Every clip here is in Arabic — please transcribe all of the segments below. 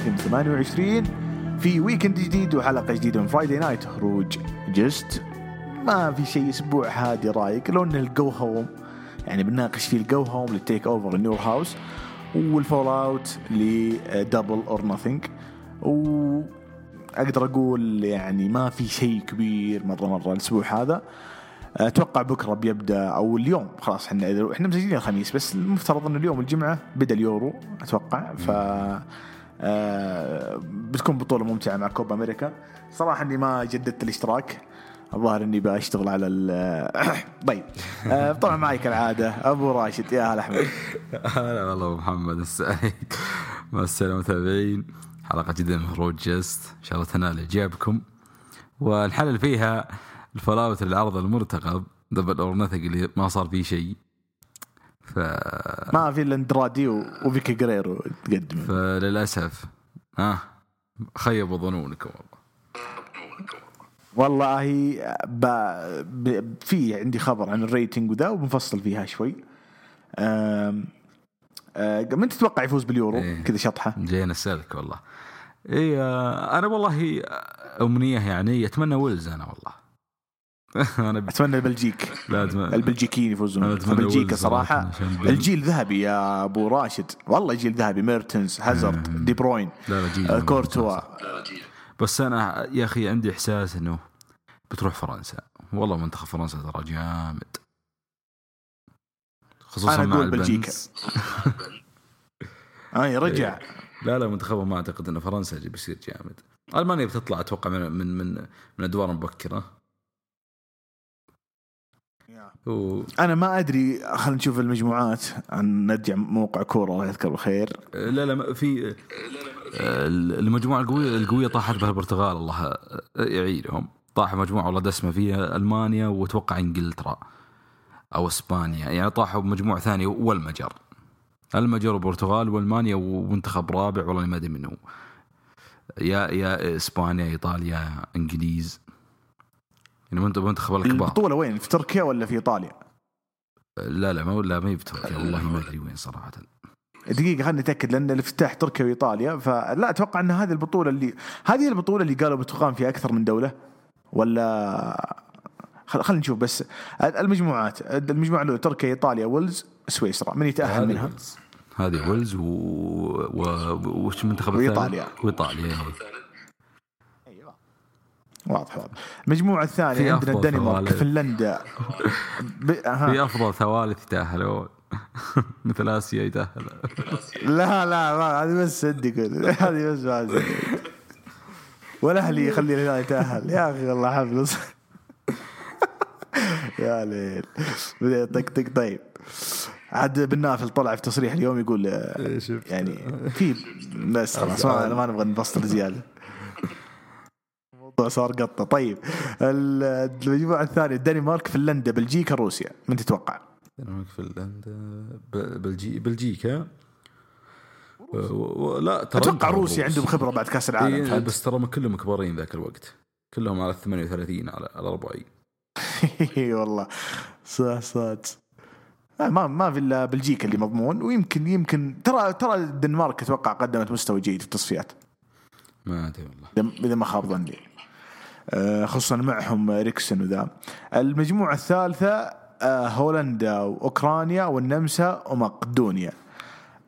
رقم 28 في weekend جديد وحلقة جديدة من Friday night هروج جست ما في شيء أسبوع هادي رايق لو أن ال go home يعني بنناقش فيه ال go home لل TakeOver In Your House وال fallout ل Double or Nothing واقدر أقول يعني ما في شيء كبير مرة مرة الأسبوع هذا. أتوقع بكرة بيبدأ أو اليوم. خلاص إحنا إحنا مسجلين الخميس بس المفترض انه اليوم الجمعة بدأ اليورو أتوقع. ف بتكون بطولة ممتعة مع كوبا أمريكا. صراحة إني ما جددت الاشتراك. الظاهر إني بشتغل على ال طيب. آه، طبعا معي كالعادة أبو راشد. يا هلا أحمد. هلا والله أبو محمد السعيد مع السلامة متابعين. حلقة جدا من جست. إن شاء الله تنال إعجابكم. والحلقة فيها ال fallout العرض المرتقب Double or اللي ما صار فيه شيء. ف ما في إلا أندرادي وفيكي جريرو تقدم. فللأسف ها خيبوا ظنونكم والله. والله ب... ب... في عندي خبر عن ال rating وذا وبنفصل فيها شوي. أم... أه... من تتوقع يفوز باليورو؟ إيه. كذا شطحة. جينا اسالك والله. اي أنا والله أمنية يعني أتمنى ويلز أنا والله. أنا أتمنى البلجيك لا أتمنى البلجيكيين يفوزون. بلجيكا صراحة. الجيل ذهبي يا أبو راشد. والله جيل ذهبي. ميرتنز هازارد دي بروين لا لا جيل آه، كورتوا. بس أنا يا أخي عندي إحساس إنه بتروح فرنسا. والله منتخب فرنسا ترى جامد. خصوصا أنا أقول بلجيكا. اي رجع. إيه. لا لا منتخبهم ما أعتقد ان فرنسا بيصير جامد. ألمانيا بتطلع أتوقع من من من, من أدوار مبكرة. و... أنا ما أدري خلينا نشوف المجموعات. عن نرجع موقع كورة الله يذكره بالخير. لا لا في المجموعة القوية القوية طاحت بها البرتغال الله يعينهم. طاح مجموعة والله دسمة فيها ألمانيا وأتوقع إنجلترا أو إسبانيا. يعني طاحوا بمجموعة ثانية والمجر. المجر والبرتغال وألمانيا ومنتخب رابع والله ما أدري منه يا يا إسبانيا إيطاليا إنجليز. يعني منتخب الكبار البطولة وين؟ في تركيا ولا في إيطاليا؟ لا لا ما لا ما هي في تركيا. والله ما أدري وين صراحة. دقيقة خلينا نتأكد لأن الافتتاح تركيا وإيطاليا فلا أتوقع أن هذه البطولة اللي هذه البطولة اللي قالوا بتقام في أكثر من دولة ولا خلينا نشوف بس. المجموعات. المجموعة الأولى تركيا إيطاليا ويلز سويسرا. من يتأهل منها؟ هذه ويلز. و... و... وش المنتخب وإيطاليا. وإيطاليا. واضح واضح. المجموعة الثانية عندنا الدنمارك فنلندا. ب... في أفضل ثوالث يتأهلون. مثل آسيا يتأهل. لا لا هذه بس صدق. هذه بس ما والاهلي يخلي الهلال يتأهل. يا أخي والله حفظ يا ليل. طق طق. طيب. عاد بن نافل طلع في تصريح اليوم يقول إيه، يعني في بس خلاص ما نبغى نفصل زيادة. الموضوع صار قطة. طيب المجموعة الثانية الدنمارك فنلندا بلجيكا روسيا من تتوقع؟ الدنمارك فنلندا بلجي بلجيكا. لا ترى أتوقع روسيا عندهم خبرة بعد كأس العالم إيه بس ترى كلهم كبارين ذاك الوقت. كلهم على 38 على على 40 إي والله. صح صح. ما ما في إلا بلجيكا اللي مضمون ويمكن يمكن ترى ترى الدنمارك أتوقع قدمت مستوى جيد في التصفيات. ما أدري والله. اذا ما خاب ظني. آه، خصوصا معهم ريكسن وذا. المجموعة الثالثة آه، هولندا وأوكرانيا والنمسا ومقدونيا.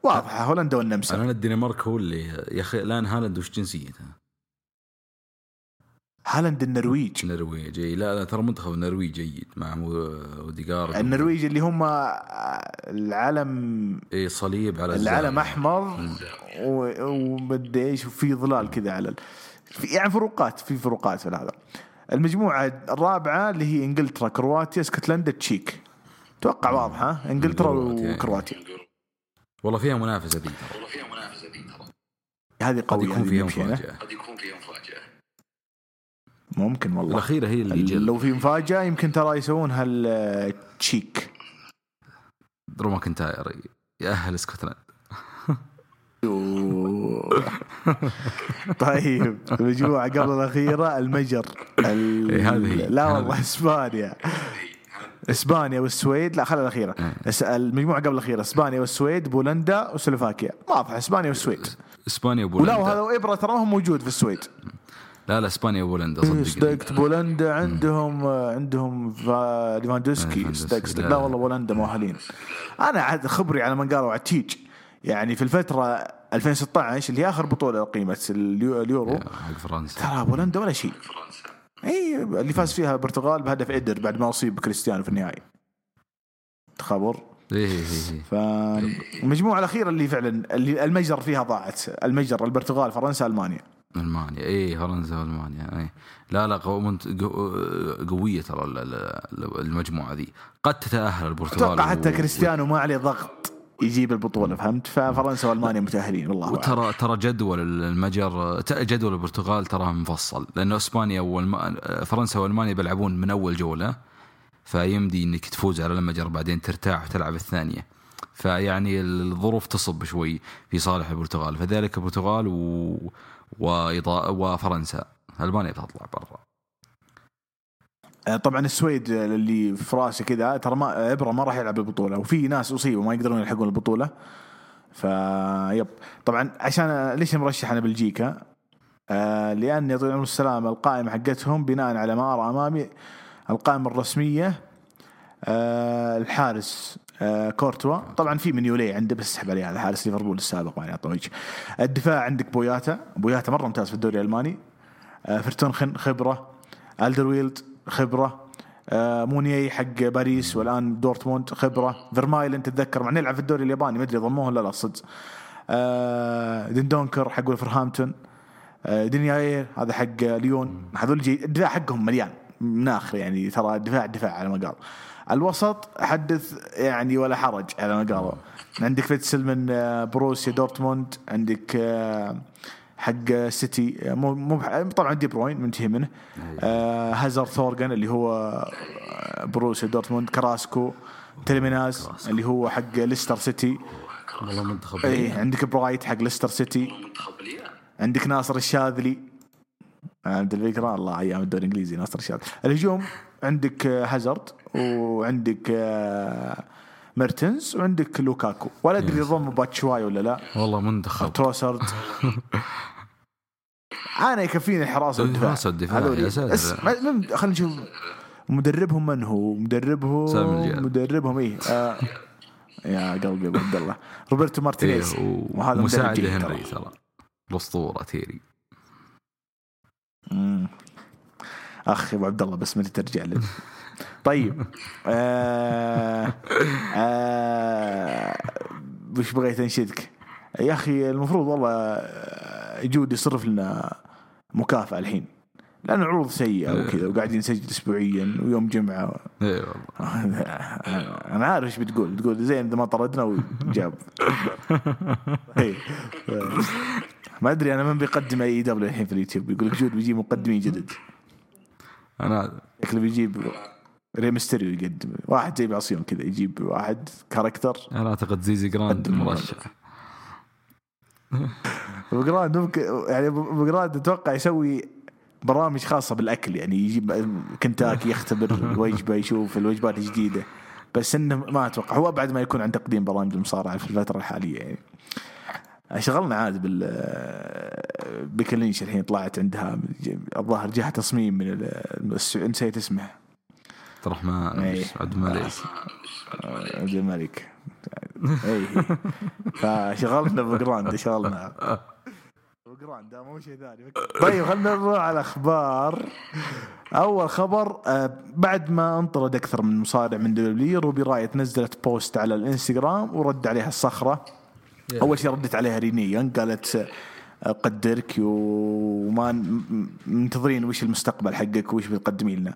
واضحة هولندا والنمسا. أنا الدنمارك هو اللي يا أخي الآن هالاند وش جنسيته؟ هالاند النرويج. النرويج إي لا لا ترى منتخب النرويج جيد مع اوديجارد النرويج اللي هم العلم إي صليب على العلم أحمر ومدري إيش وفي ظلال كذا على في يعني فروقات في فروقات في هذا المجموعة الرابعة اللي هي إنجلترا كرواتيا اسكتلندا تشيك. أتوقع واضحة إنجلترا وكرواتيا. والله فيها منافسة ذي والله فيها منافسة ذي هذه قويه قد يكون فيها مفاجأة. قد يكون فيها مفاجأة. ممكن والله. الأخيرة هي اللي جل. لو في مفاجأة يمكن ترى يسوونها التشيك درو ماكنتاير. يأهل اسكتلند طيب المجموعة قبل الأخيرة المجر. ال... هذه لا والله إسبانيا. إسبانيا والسويد. لا خلي الأخيرة. اس- المجموعة قبل الأخيرة. إسبانيا والسويد بولندا وسلوفاكيا. واضح إسبانيا والسويد. إسبانيا ولا وبولندا وهذا إبرا ترى ما هو موجود في السويد. لا لا إسبانيا وبولندا صدقني صدقت بولندا عندهم عندهم فا- ليفاندوسكي. صدق صدق. لا والله بولندا مؤهلين. أنا عاد خبري على من قالوا عتيج. يعني في الفترة 2016 اللي هي آخر بطولة اليو- اليورو. حق فرنسا. ترى بولندا ولا شيء؟ إي اللي فاز فيها البرتغال بهدف ادر بعد ما أصيب كريستيانو في النهائي. خبر إيه إيه فالمجموعه الأخيرة اللي فعلا اللي المجر فيها ضاعت. المجر البرتغال فرنسا ألمانيا. ألمانيا. إيه فرنسا وألمانيا. إيه لا لا قو- منت- قو- قوية ترى ال- ال- المجموعة ذي. قد تتأهل البرتغال أتوقع حتى و- كريستيانو ما عليه ضغط. يجيب البطولة فهمت؟ ففرنسا وألمانيا متأهلين والله. وترى ترى جدول المجر جدول البرتغال تراه مفصل لأنه إسبانيا والم... فرنسا وألمانيا بيلعبون من أول جولة فيمدي إنك تفوز على المجر بعدين ترتاح وتلعب الثانية. فيعني الظروف تصب شوي في صالح البرتغال فذلك البرتغال و... وإضاء... وفرنسا. ألمانيا بتطلع برا. طبعا السويد اللي في راسي كذا ترى ما إبرة ما راح يلعب البطوله وفي ناس أصيبوا ما يقدرون يلحقون البطولة. فيب طبعا عشان ليش مرشح أنا بلجيكا؟ آه لأن يعطيهم العمر السلامه القائمه حقتهم بناء على ما ارى أمامي القائمة الرسمية آه الحارس آه كورتوا. طبعا في مينيوليه عنده بس اسحب عليه هذا حارس ليفربول السابق ما يعطيه وجه. الدفاع عندك بوياتا. بوياتا مرة ممتاز في الدوري الألماني. آه فرتونخن خبرة. الدرويلد خبرة. آه مونيي حق باريس والآن دورتموند خبرة. فيرمايلن تتذكر مع إنه يلعب في الدوري الياباني ما أدري ضموه ولا لا صدق. آه ديندونكر حق ولفرهامبتون آه دينياير هذا حق ليون. هذول الدفاع حقهم مليان من آخر يعني ترى الدفاع دفاع على ما قال. الوسط حدث يعني ولا حرج على ما قالوا عندك فيتسل من بروسيا دورتموند عندك حق سيتي. آه، مو مو بح- طبعا دي بروين منتهي منه. آه هازارد ثورغن اللي هو آه، بروسيا دورتموند كراسكو تيليمانس اللي هو حق ليستر سيتي. والله منتخب اي عندك برات حق ليستر سيتي. عندك ناصر الشاذلي. على فكرة الله أيام الدوري الإنجليزي ناصر الشاذلي. الهجوم عندك آه، هازارد وعندك آه، ميرتنز وعندك لوكاكو. ولا أدري يضم باتشواي ولا لا. والله منتخب. تروسارد. أنا يكفيني الحراسه والدفاع الحراسة والدفاع،. يا ساتر. خلينا نشوف مدربهم من هو؟ مدربهم. مدربهم إيه آه يا قلبي أبو عبد الله روبرتو مارتينيز إيه وهذا جيد هنري ترى. الأسطورة تيري. اخ يا أبو عبد الله بس متى ترجع لي طيب آه آه وش بغيت أنشدك يا أخي المفروض والله جود يصرف لنا مكافأة الحين. لأن العروض سيئة وكذا وقاعدين نسجل اسبوعيا ويوم جمعة. اي والله. أنا عارف إيش بتقول. تقول زين إذا ما طردنا وجاب. إيه. ما أدري أنا من بيقدم AEW الحين في اليوتيوب؟ يقول لك جود بيجيب مقدمين جدد. أنا شكله بيجيب ري مستيريو يقدم. واحد زي بعصيون كذا يجيب واحد character. أنا أعتقد زيزي جراند مرشح. ابو جراند ممكن يعني ابو جراند أتوقع يسوي برامج خاصة بالأكل يعني يجيب كنتاكي يختبر الوجبة يشوف الوجبات الجديدة. بس إنه ما أتوقع هو بعد ما يكون عن تقديم برامج المصارعه في الفترة الحالية يعني. شغلنا عاد بال بكلينش الحين طلعت عندها الظاهر جهة تصميم من نسيت اسمه عبد الرحمن. عبد الملك. عبد الملك. اي فشغلنا ابو جراند شغلنا ابو جراند مو شيء ثاني. طيب خلينا نروح على أخبار. أول خبر آه، بعد ما انطرد أكثر من مصارع من WWE روبي رايوت نزلت post على الإنستغرام ورد عليها الصخرة. أول شيء ردت عليها رينيا قالت قدرك وما منتظرين وش المستقبل حقك وش بتقدمي لنا.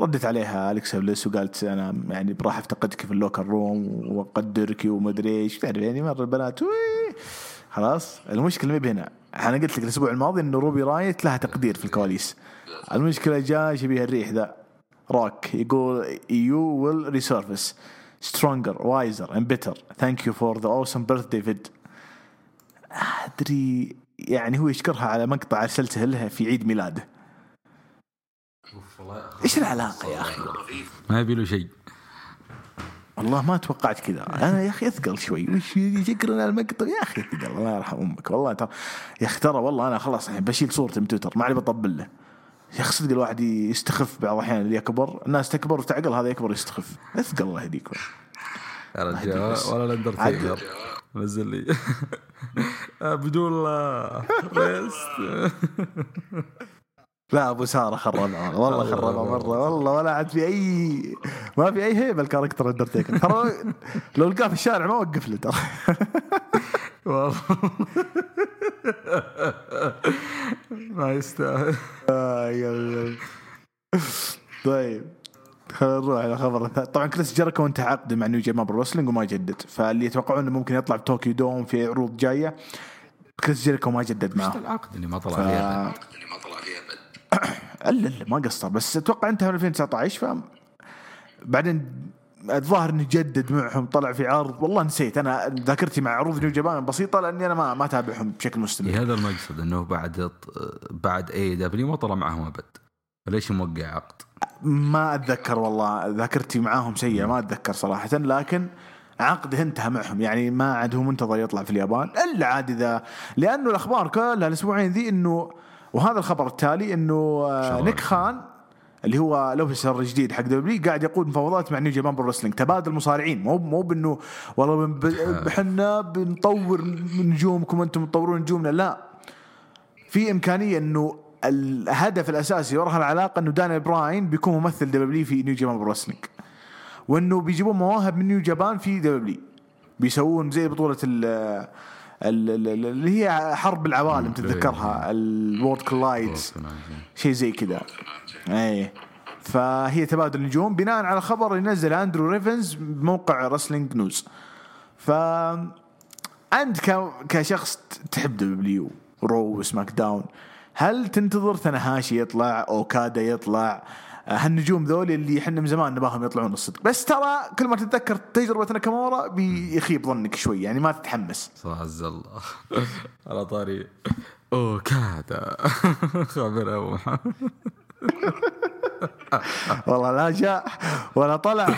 ردت عليها الكسا بليس وقالت أنا يعني راح افتقدك في ال locker room وأقدرك وما أدري إيش. تعرف يعني مرة البنات. خلاص؟ المشكلة ما بهنا. أنا قلت لك الأسبوع الماضي إنه روبي رايوت لها تقدير في الكواليس. المشكلة جاء شبيه الريح ذا. روك يقول you will resurface. Stronger wiser and better. Thank you for the awesome birthday vid. أدري يعني هو يشكرها على مقطع أرسلته لها في عيد ميلاده. إيش العلاقة يا أخي؟ ما يبي له شيء. والله ما توقعت كذا. أنا يا أخي أثقل شوي. وش شكرا على المقطع؟ يا أخي اثقل الله يرحم أمك. والله ترى يا أخي ترى والله أنا خلاص الحين بشيل صورتي من تويتر. ما عاد بطبل له. يا أخي صدق الواحد يستخف بعض الأحيان. اللي يكبر الناس تكبر وتعقل هذا يكبر يستخف. أثقل الله يهديك يا رجال ولا الاندرتيكر نزل لي. عبد الله ريست. لا أبو سارة خربها والله خربها مرة. والله ولا عاد في أي ما في أي هيبة ال character اندرتيكر ترى لو لقاه في الشارع ما وقف له ترى. والله. ما يستاهل. آه، طيب. نروح على خبر. طبعا كريس جيريكو انتهى عقده مع New Japan Pro Wrestling وما جدد. فاللي يتوقعون إنه ممكن يطلع ب Tokyo Dome في عروض جاية كريس جيريكو ما جدد معه. العقد؟ اللي ما طلع ف... فيها. ألا ألا ما قصر. بس أتوقع انتهى من 2019 ف بعدين الظاهر إنه جدد معهم طلع في عرض. والله نسيت. أنا ذاكرتي مع عروض New Japan بسيطة لأني أنا ما ما أتابعهم بشكل مستمر. إيه هذا المقصد إنه بعد بعد AEW ما طلع معهم أبد. ليش موقع عقد؟ ما أتذكر والله ذاكرتي معاهم سيئة ما أتذكر صراحة لكن عقده انتهى معهم يعني ما عاد هو منتظر يطلع في اليابان إلا عاد إذا لأنه الأخبار كلها الأسبوعين ذي إنه وهذا الخبر التالي إنه آه،. نيك خان اللي هو ال officer الجديد حق WWE قاعد يقود مفاوضات مع New Japan Pro تبادل مصارعين مو مو بإنه والله إحنا بنطور من نجومكم وأنتم تطورون نجومنا لا في إمكانية إنه الهدف الأساسي وراء العلاقه إنه داني براين بيكون ممثل WWE في New Japan Pro Wrestling وإنه بيجيبون مواهب من New Japan في WWE. بيسوون زي بطولة ال ال- ال- ال- اللي هي حرب العوالم تتذكرها؟ ال Worlds Collide شيء زي كذا. اي فهي تبادل نجوم بناء على خبر ينزل أندرو ريفنز بموقع Wrestling News ف أنت. كشخص تحب WWE Raw و SmackDown هل تنتظر تنهاشي يطلع أوكادا يطلع؟ هالنجوم ذول اللي إحنا من زمان نبيهم يطلعون الصدق. بس ترى كل ما تتذكر تجربة ناكامورا بيخيب ظنك شوي يعني ما تتحمس. عز الله. على طاري أوكادا. خبر أبو محمد. والله لا جاء ولا طلع.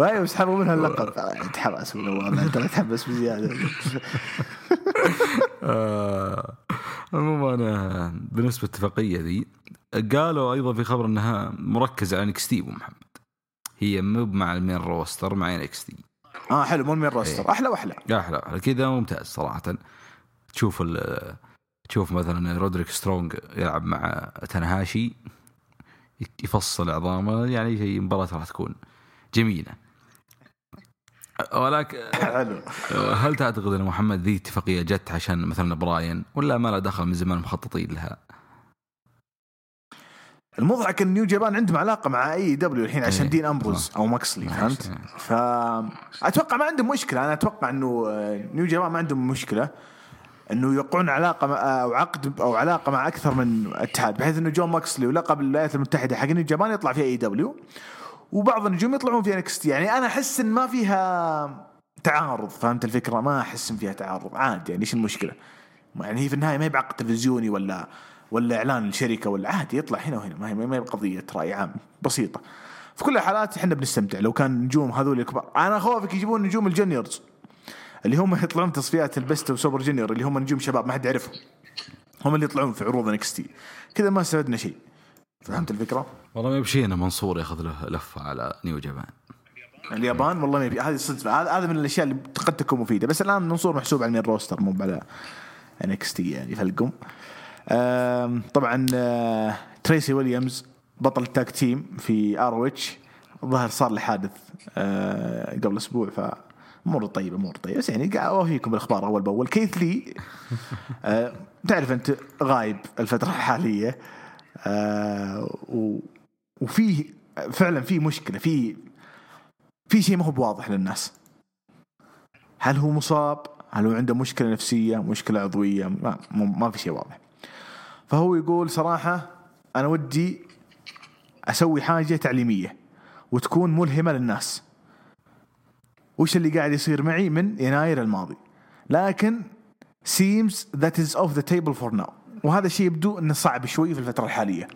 أيوه سحبوا منها اللقب. تحمس من أنت تحمس بزيادة. آه، عموما أنا بالنسبة للاتفاقية ذي قالوا أيضا في خبر إنها مركزة على NXT أبو محمد. هي مو مع ال main roster مع NXT. آه حلو مو ال main roster. أحلى وأحلى. أحلى أحلى كذا ممتاز صراحة. تشوف تشوف مثلا رودريك سترونج يلعب مع تنهاشي. يفصل عظامه يعني شيء مباراة راح تكون جميلة ولكن حلو هل تعتقد أن محمد ذي اتفاقية جت عشان مثلا براين ولا ما لها دخل من زمان مخططين لها؟ المضحك ان New Japan عندهم علاقة مع AEW الحين عشان إيه. دين أمبروز أو موكسلي فهمت؟ فاتوقع ما عندهم مشكلة أنا أتوقع إنه New Japan ما عندهم مشكلة إنه يوقعون علاقة أو عقد أو علاقة مع أكثر من اتحاد بحيث إنه جون موكسلي ولقب الولايات المتحدة حق New Japan يطلع في AEW وبعض النجوم يطلعون في NXT يعني أنا أحس إن ما فيها تعارض فهمت الفكرة؟ ما أحس إن فيها تعارض عادي يعني إيش المشكلة؟ يعني هي في النهاية ما هي بعقد تلفزيوني ولا ولا إعلان الشركة ولا عادي يطلع هنا وهنا ما هي ما هي بقضيه رأي عام بسيطة. في كل الحالات إحنا بنستمتع لو كان نجوم هذول الكبار. أنا خوفك يجيبون نجوم ال Juniors. اللي هم يطلعون تصفيات ال Best of Super Junior اللي هم نجوم شباب ما حد يعرفهم. هم اللي يطلعون في عروض NXT كذا ما استفدنا شيء. فهمت الفكرة؟ والله ما بشينا منصور ياخذ له لفه على نيو جابان اليابان؟ والله ما يبي. هذه صدفه هذا من الأشياء اللي قد تكون مفيدة. بس الآن منصور محسوب على المين روستر مو على انكس تي يعني فلقم طبعا آه، تريسي ويليامز بطل التاك تيم في ار اتش الظاهر صار له حادث آه، قبل أسبوع ف أمور طيبة أمور طيبة. بس يعني قاعد اوفيكم بالاخبار أول بأول. كيث لي آه، تعرف أنت غايب الفترة الحالية آه، و- وفيه فعلا في مشكلة في في شيء ما هو بواضح للناس. هل هو مصاب؟ هل هو عنده مشكلة نفسية مشكلة عضوية؟ ما, ما في شيء واضح. فهو يقول صراحة أنا ودي أسوي حاجة تعليمية وتكون ملهمة للناس. وش اللي قاعد يصير معي من يناير الماضي. لكن seems that is off the table for now. وهذا الشيء يبدو إنه صعب شوي في الفترة الحالية.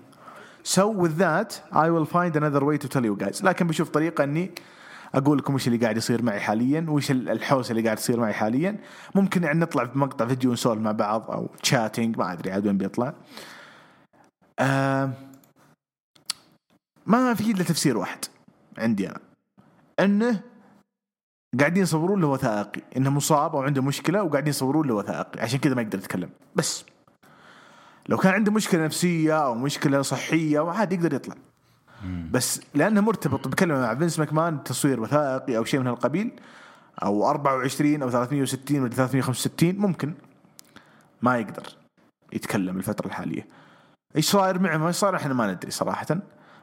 So with that I will find another way to tell you guys. لكن بشوف طريقة إني أقول لكم وش اللي قاعد يصير معي حاليا وش الحوسة اللي قاعد تصير معي حاليا. ممكن يعني نطلع بمقطع فيديو ونسولف مع بعض أو تشاتنج ما أدري عاد وين بيطلع. آه ما في إلا تفسير واحد عندي أنا. إنه قاعدين يصورون له وثائقي. إنه مصاب أو عنده مشكلة وقاعدين يصورون له وثائقي. عشان كذا ما يقدر يتكلم. بس. لو كان عنده مشكلة نفسية أو مشكلة صحية عادي يقدر يطلع. بس لأنه مرتبط بكلمه مع فينس ماكمان تصوير وثائقي أو شيء من هالقبيل أو 24 أو 360 ولا 365 ممكن. ما يقدر يتكلم الفترة الحالية. إيش صاير معه؟ ما صاير إحنا ما ندري صراحة.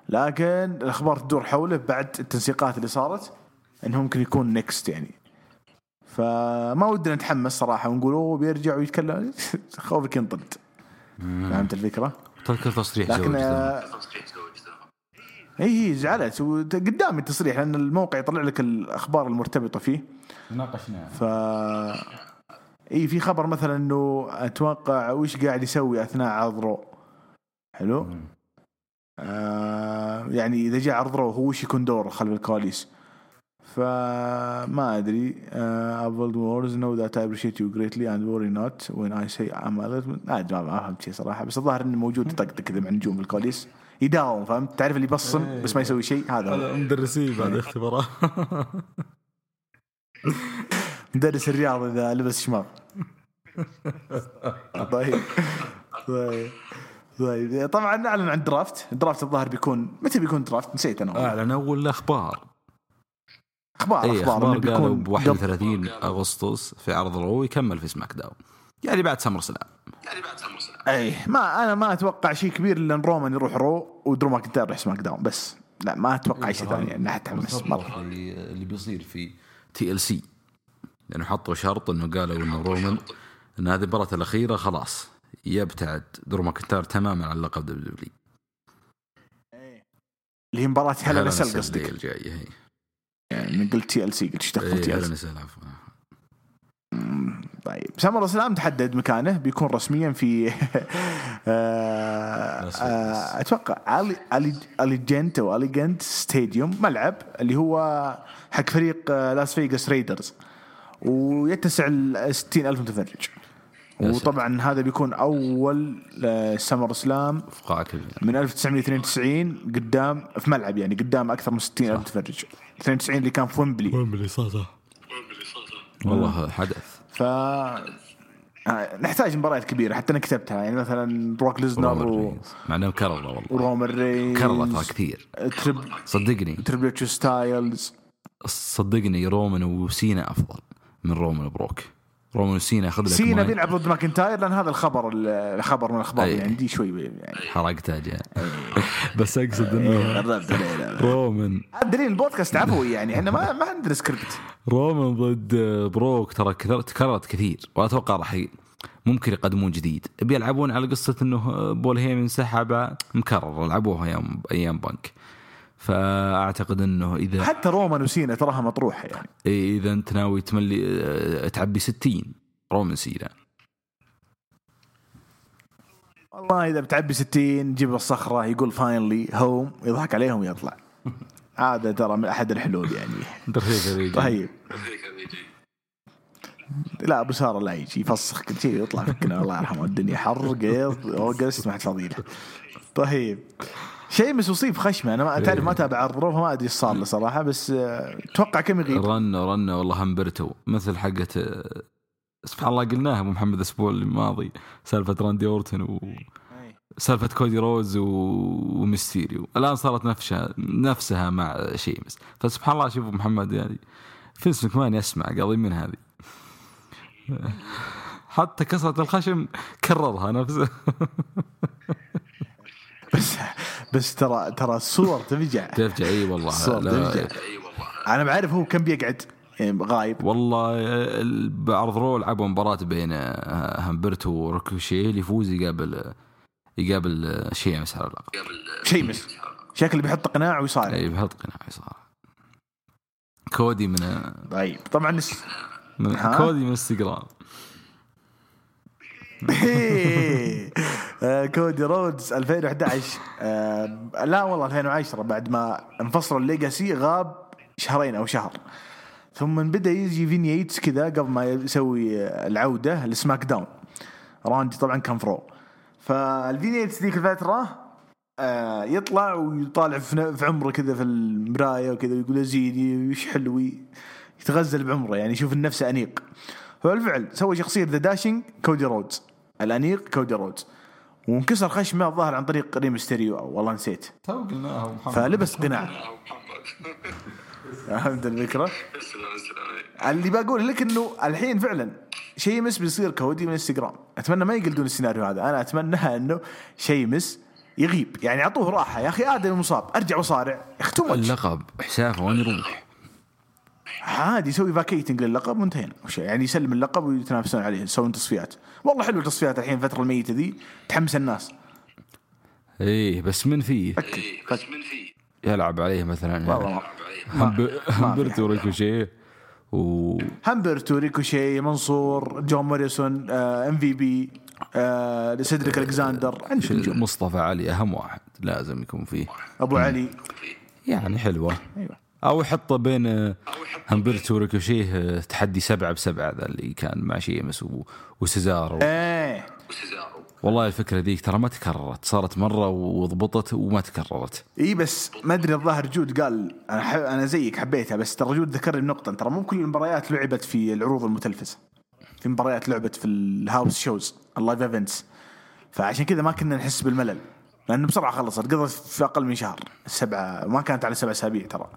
لكن الأخبار تدور حوله بعد التنسيقات اللي صارت. انه ممكن يكون نكست يعني. فما ودنا نتحمس صراحة ونقول أوه بيرجع ويتكلم. خوفك ينطرد. فهمت الفكرة؟ تذكر تصريح لكن اي هي زعلت قدامي التصريح لأن الموقع يطلع لك الأخبار المرتبطة فيه. ناقشناه ف اي في خبر مثلا إنه أتوقع وش قاعد يسوي أثناء عرض رو. حلو؟ آه يعني إذا جاء عرض رو هو وش يكون دوره خلف الكواليس؟ فما أدري know that I appreciate you greatly and worry not when I say I'm a little ما أدري ما فهمت شيء صراحة. بس الظاهر إنه موجود يطقطق كذا مع نجوم الكواليس يداوم فهمت؟ تعرف اللي يبصم بس ما يسوي شيء هذا هو. مدرسين بعد اختبارات مدرس الرياض إذا لبس شماغ. طيب. طيب. طيب. طبعا نعلن عن draft ال draft الظاهر بيكون متى بيكون draft نسيت أنا. أعلن أول أخبار أخبار اي أخبار, إنه قالوا بيكون ب قبل- 31 أغسطس في عرض Raw يكمل في SmackDown. يعني بعد SummerSlam. اي ما أنا ما أتوقع شيء كبير إلا إن رومان يروح Raw ودرو ماكنتاير يروح SmackDown بس لا ما أتوقع شيء ثاني انه اتحمس مرة. اللي اللي بيصير في TLC لأنه حطوا شرط إنه قالوا إنه رومان إن هذه المباراة الأخيرة خلاص يبتعد درو ماكنتاير تماما عن لقب WWE اللي هي مباراة Hell in a Cell قصدك؟ الجاية هي يعني قلت TLC قلت إيش دخل TLC طيب. SummerSlam تحدد مكانه بيكون رسميا في آه، آه، أتوقع الي الي Allegiant أو Allegiant Stadium ملعب اللي هو حق فريق لاس فيغاس Raiders ويتسع ال 60 ألف متفرج. يا ساتر. وطبعا هذا بيكون أول آه، SummerSlam من 1992 قدام في ملعب يعني قدام أكثر من 60 ألف متفرج. 92 اللي كان في ويمبلي ويمبلي صح والله حدث ف آه، نحتاج مباريات كبيره حتى أنا كتبتها يعني مثلا بروك ليزنر رومان و... رينز. مع انه كرر والله ورومان رينز كرر ترى كثير تريب صدقني تريبل ستايلز صدقني رومان وسينا افضل من رومان وبروك رومان وسينا ياخذ لك سينا بيلعب ضد ماكنتاير لأن هذا الخبر الخبر من الأخبار. اللي عندي شوي يعني. حرقتها جاء بس أقصد إنه قربت. رومان ادري البودكاست عفوي يعني إحنا ما ما عندنا سكريبت رومان ضد بروك ترى تكررت كثير وأتوقع راح ممكن يقدمون جديد. بيلعبون على قصة إنه بول هيمن سحب مكرر لعبوها أيام أيام بانك. فأعتقد إنه إذا حتى رومان وسينا تراها مطروحة يعني. إذا أنت ناوي تملي آه، تعبي 60 رومان سينا والله إذا بتعبي 60 جيب الصخرة يقول finally home يضحك عليهم ويطلع. هذا ترى من أحد الحلول يعني. طيب. لا أبو سارة لا يجي يفسخ كل شيء يطلع فكنا الله يرحمه الدنيا حر قيض جلست مع فضيله طيب. شيمس اصيب خشمة. أنا ما تعرف ما أتابع عرض رو فما أدري إيش صار له صراحة بس آه، أتوقع كم يغيب. رن رن والله همبرتو. مثل حقة آه، سبحان الله قلناها أبو محمد الأسبوع الماضي سالفة راندي أورتن و سالفة كودي روز و... وميستيريو الآن صارت نفسها نفسها مع شيمس فسبحان الله شوف محمد يعني فينس مكمان يسمع قاضي من هذه. حتى كسرة الخشم كررها نفسه بس بس ترى ترى الصور تفجع. ترجع إي والله. الصور تفجع. أنا بعرف هو كم بيقعد يعني غايب. والله ال- بعرض Raw لعبوا مباراة بين آه، همبرتو وريكوشيه اللي يفوز يقابل يقابل آه، شيمس على اللقب شيمس. شكله بيحط قناع ويصارع. إي بحط قناع صار كودي من آه، طيب. طبعا من؟ كودي من انستغرام آه، كودي رودز 2011 آه، لا والله 2010 بعد ما انفصلوا ال Legacy غاب شهرين أو شهر. ثم بدأ يجي vignettes كذا قبل ما يسوي العودة ل SmackDown. راندي طبعا كان ف Raw. فال vignettes ذيك الفترة آه يطلع ويطالع في عمره كذا في المرايه وكذا ويقول يا زيدي وش حلوي؟ يتغزل بعمره يعني يشوف النفس أنيق. فبالفعل سوى شخصية The Dashing كودي رودز. الأنيق كودي رودز وانكسر خشمه الظاهر عن طريق ري ميستيريو أو والله نسيت. تو قلناها محمد. فلبس قناع. فهمت الفكرة؟ اللي بقول لك إنه الحين فعلا شيمس بيصير كودي من إنستغرام. أتمنى ما يقلدون السيناريو هذا. أنا أتمنى إنه شيمس يغيب. يعني أعطوه راحة. يا أخي آدم مصاب أرجع وصارع اختم. اللقب. حسافه وين يروح؟ عادي يسوي vacating للقب وانتهينا. يعني يسلم اللقب ويتنافسون عليه يسوون تصفيات. والله حلو التصفيات الحين الفترة الميتة ذي تحمس الناس. إيه بس من فيه؟ إيه بس من في يلعب عليه مثلا. والله همبرتو ريكوشيه و همبرتو ريكوشي منصور جون موريسون MVP سيدريك ألكساندر. عندك نجوم. مصطفى علي أهم واحد لازم يكون فيه. أبو علي. يعني حلوة. أيوه. أو يحطه بين همبرتو وريكوشيه آه، تحدي سبعة بسبعة ذا اللي كان مع شيمس وسيزارو. إيه. وسيزارو. والله الفكرة ذيك ترى ما تكررت صارت مرة وضبطت وما تكررت. إي بس ما أدري الظاهر جود قال أنا ح... أنا زيك حبيتها بس ترى جود ذكرني بنقطة ترى مو كل المباريات لعبت في العروض المتلفزة. في مباريات لعبت في ال house shows ال live events. فعشان كذا ما كنا نحس بالملل لأنه بسرعة خلصت قضت في أقل من شهر سبعة ما كانت على سبع أسابيع ترى.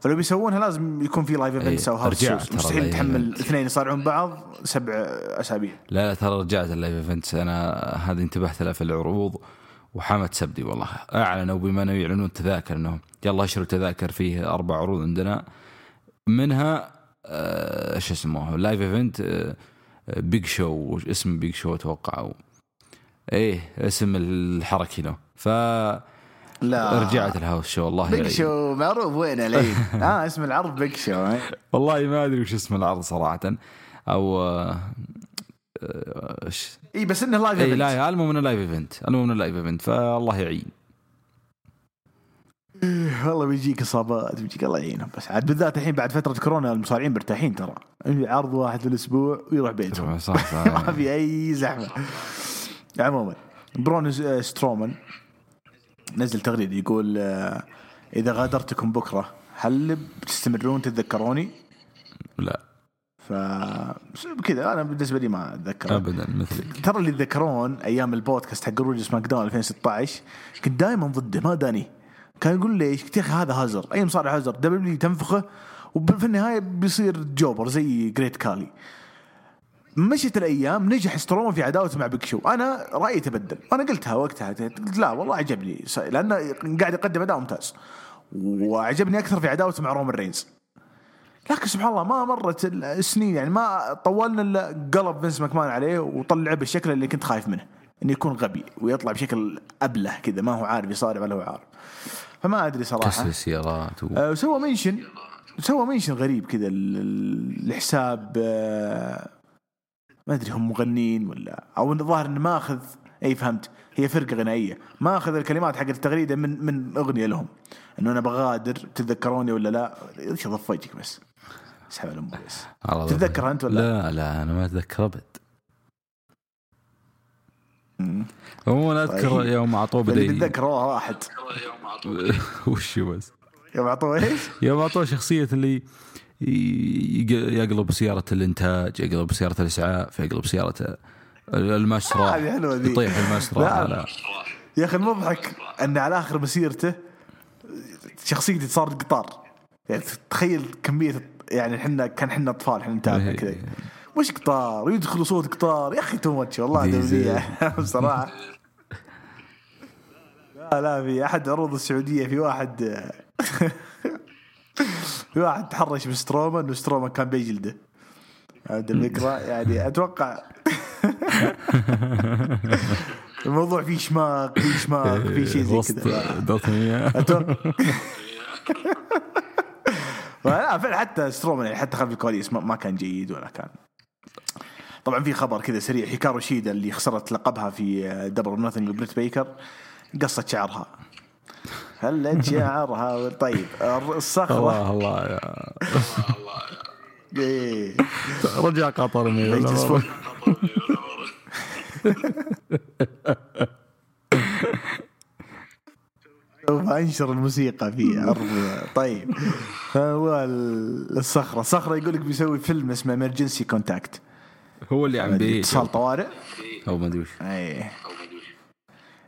فلو بيسوونها لازم يكون في live events أو house مستحيل تحمل. اثنين يصارعون بعض سبع أسابيع. لا لا ترى رجعت ال live events أنا هذه انتبهت لها في العروض وحمد سبدي والله. أعلنوا بما أنه يعلنون التذاكر إنهم. يلا اشتروا تذاكر فيه أربع عروض عندنا. منها آه شو اسمه لايف ايفنت آه بيج شو اسم بيج شو أتوقع. إيه اسم الحركي له. ف لا. رجعت الهاوس شو والله بيج يعين. شو معروف وين العيد آه اسم العرض بيج شو إيه. والله ما أدري وش اسم العرض صراحة. أو آه، آه، إيش؟ إي بس إنه live إي event لا المهم انه live event المهم انه live event فالله يعين. والله بيجيك إصابات بيجيك الله يعينهم. بس عاد بالذات الحين بعد فترة كورونا المصارعين مرتاحين ترى. عرض واحد في الأسبوع ويروح بيتهم صح صح. ما في أي زحمة. عموما براون س- سترومان. نزل تغريدة يقول آه، إذا غادرتكم بكرة هل بتستمرون تتذكروني؟ لا. ف كذا أنا بالنسبة لي ما اتذكر ابدا مثلك ترى اللي يتذكرون أيام البودكاست حق روج سماك داون 2016 كنت دائما ضده ما داني. كان يقول لي يا أخي هذا هازر اي مصارع هازر دبليو تنفخه وفي النهاية بيصير جوبر زي جريت كالي مشت الأيام نجح سترومان في عداوته مع بيك شو أنا رأيي تبدل. أنا قلتها وقتها قلت لا والله عجبني. لأنه قاعد يقدم أداء ممتاز. وعجبني أكثر في عداوته مع رومان رينز. لكن سبحان الله ما مرت السنين يعني ما طولنا إلا قلب فينس ماكمان عليه وطلعه بالشكل اللي كنت خايف منه. إنه يكون غبي ويطلع بشكل أبله كذا ما هو عارف يصارع ولا هو عارف. فما أدري صراحة. كسر السيارات و... آه، وسوى mention سوى منشن غريب كذا ال- ال- الحساب آه، ما أدري هم مغنين ولا أو انه ظاهر إنه ماخذ إي فهمت هي فرقة غنائية. ماخذ الكلمات حقت التغريدة من من أغنية لهم. إنه أنا بغادر تتذكروني ولا لا؟ إيش وجهك بس؟ اسحب بس. على ضبط. تتذكر أنت ولا؟ لا لا أنا ما أتذكر أبد. عموما أذكر طيب. يوم اعطوه بتذكر هو واحد. يوم وش بس؟ يوم اعطوه إيش؟ يوم اعطوه شخصية اللي يقلب سيارة الإنتاج يقلب سيارة الإسعاف يقلب سيارة المسرح هذه حلوة ذي. يطيح المسرح. لا. يا أخي المضحك أن على آخر مسيرته شخصيتي صارت قطار. يعني تخيل كمية يعني إحنا كان إحنا أطفال إحنا نتابع إيه. كذا. وش قطار ويدخل صوت قطار. يا أخي too much والله بصراحة. لا لا في أحد عروض السعودية في واحد في واحد تحرش بسترومان وسترومان كان بيجلده. هذه الفكرة. يعني أتوقع الموضوع فيه شماغ فيه شماغ فيه شيء زي وسط كذا. أتوقع لا فعلا حتى سترومان يعني حتى خلف الكواليس ما- كان جيد ولا كان. طبعا في خبر كذا سريع. هيكارو شيدا اللي خسرت لقبها في دبل اور نوثينج بريت بيكر قصت شعرها. خلت شعرها طيب الصخرة. الله الله يا. إيه. رجع قطر مجلس. فوق. سوف أنشر الموسيقى في عرض طيب فهو ال- الصخرة. الصخره يقول لك بيسوي فيلم اسمه امرجنسي كونتاكت هو اللي عم بيت اتصال طوارئ؟ أو ما أدري وش. إيه.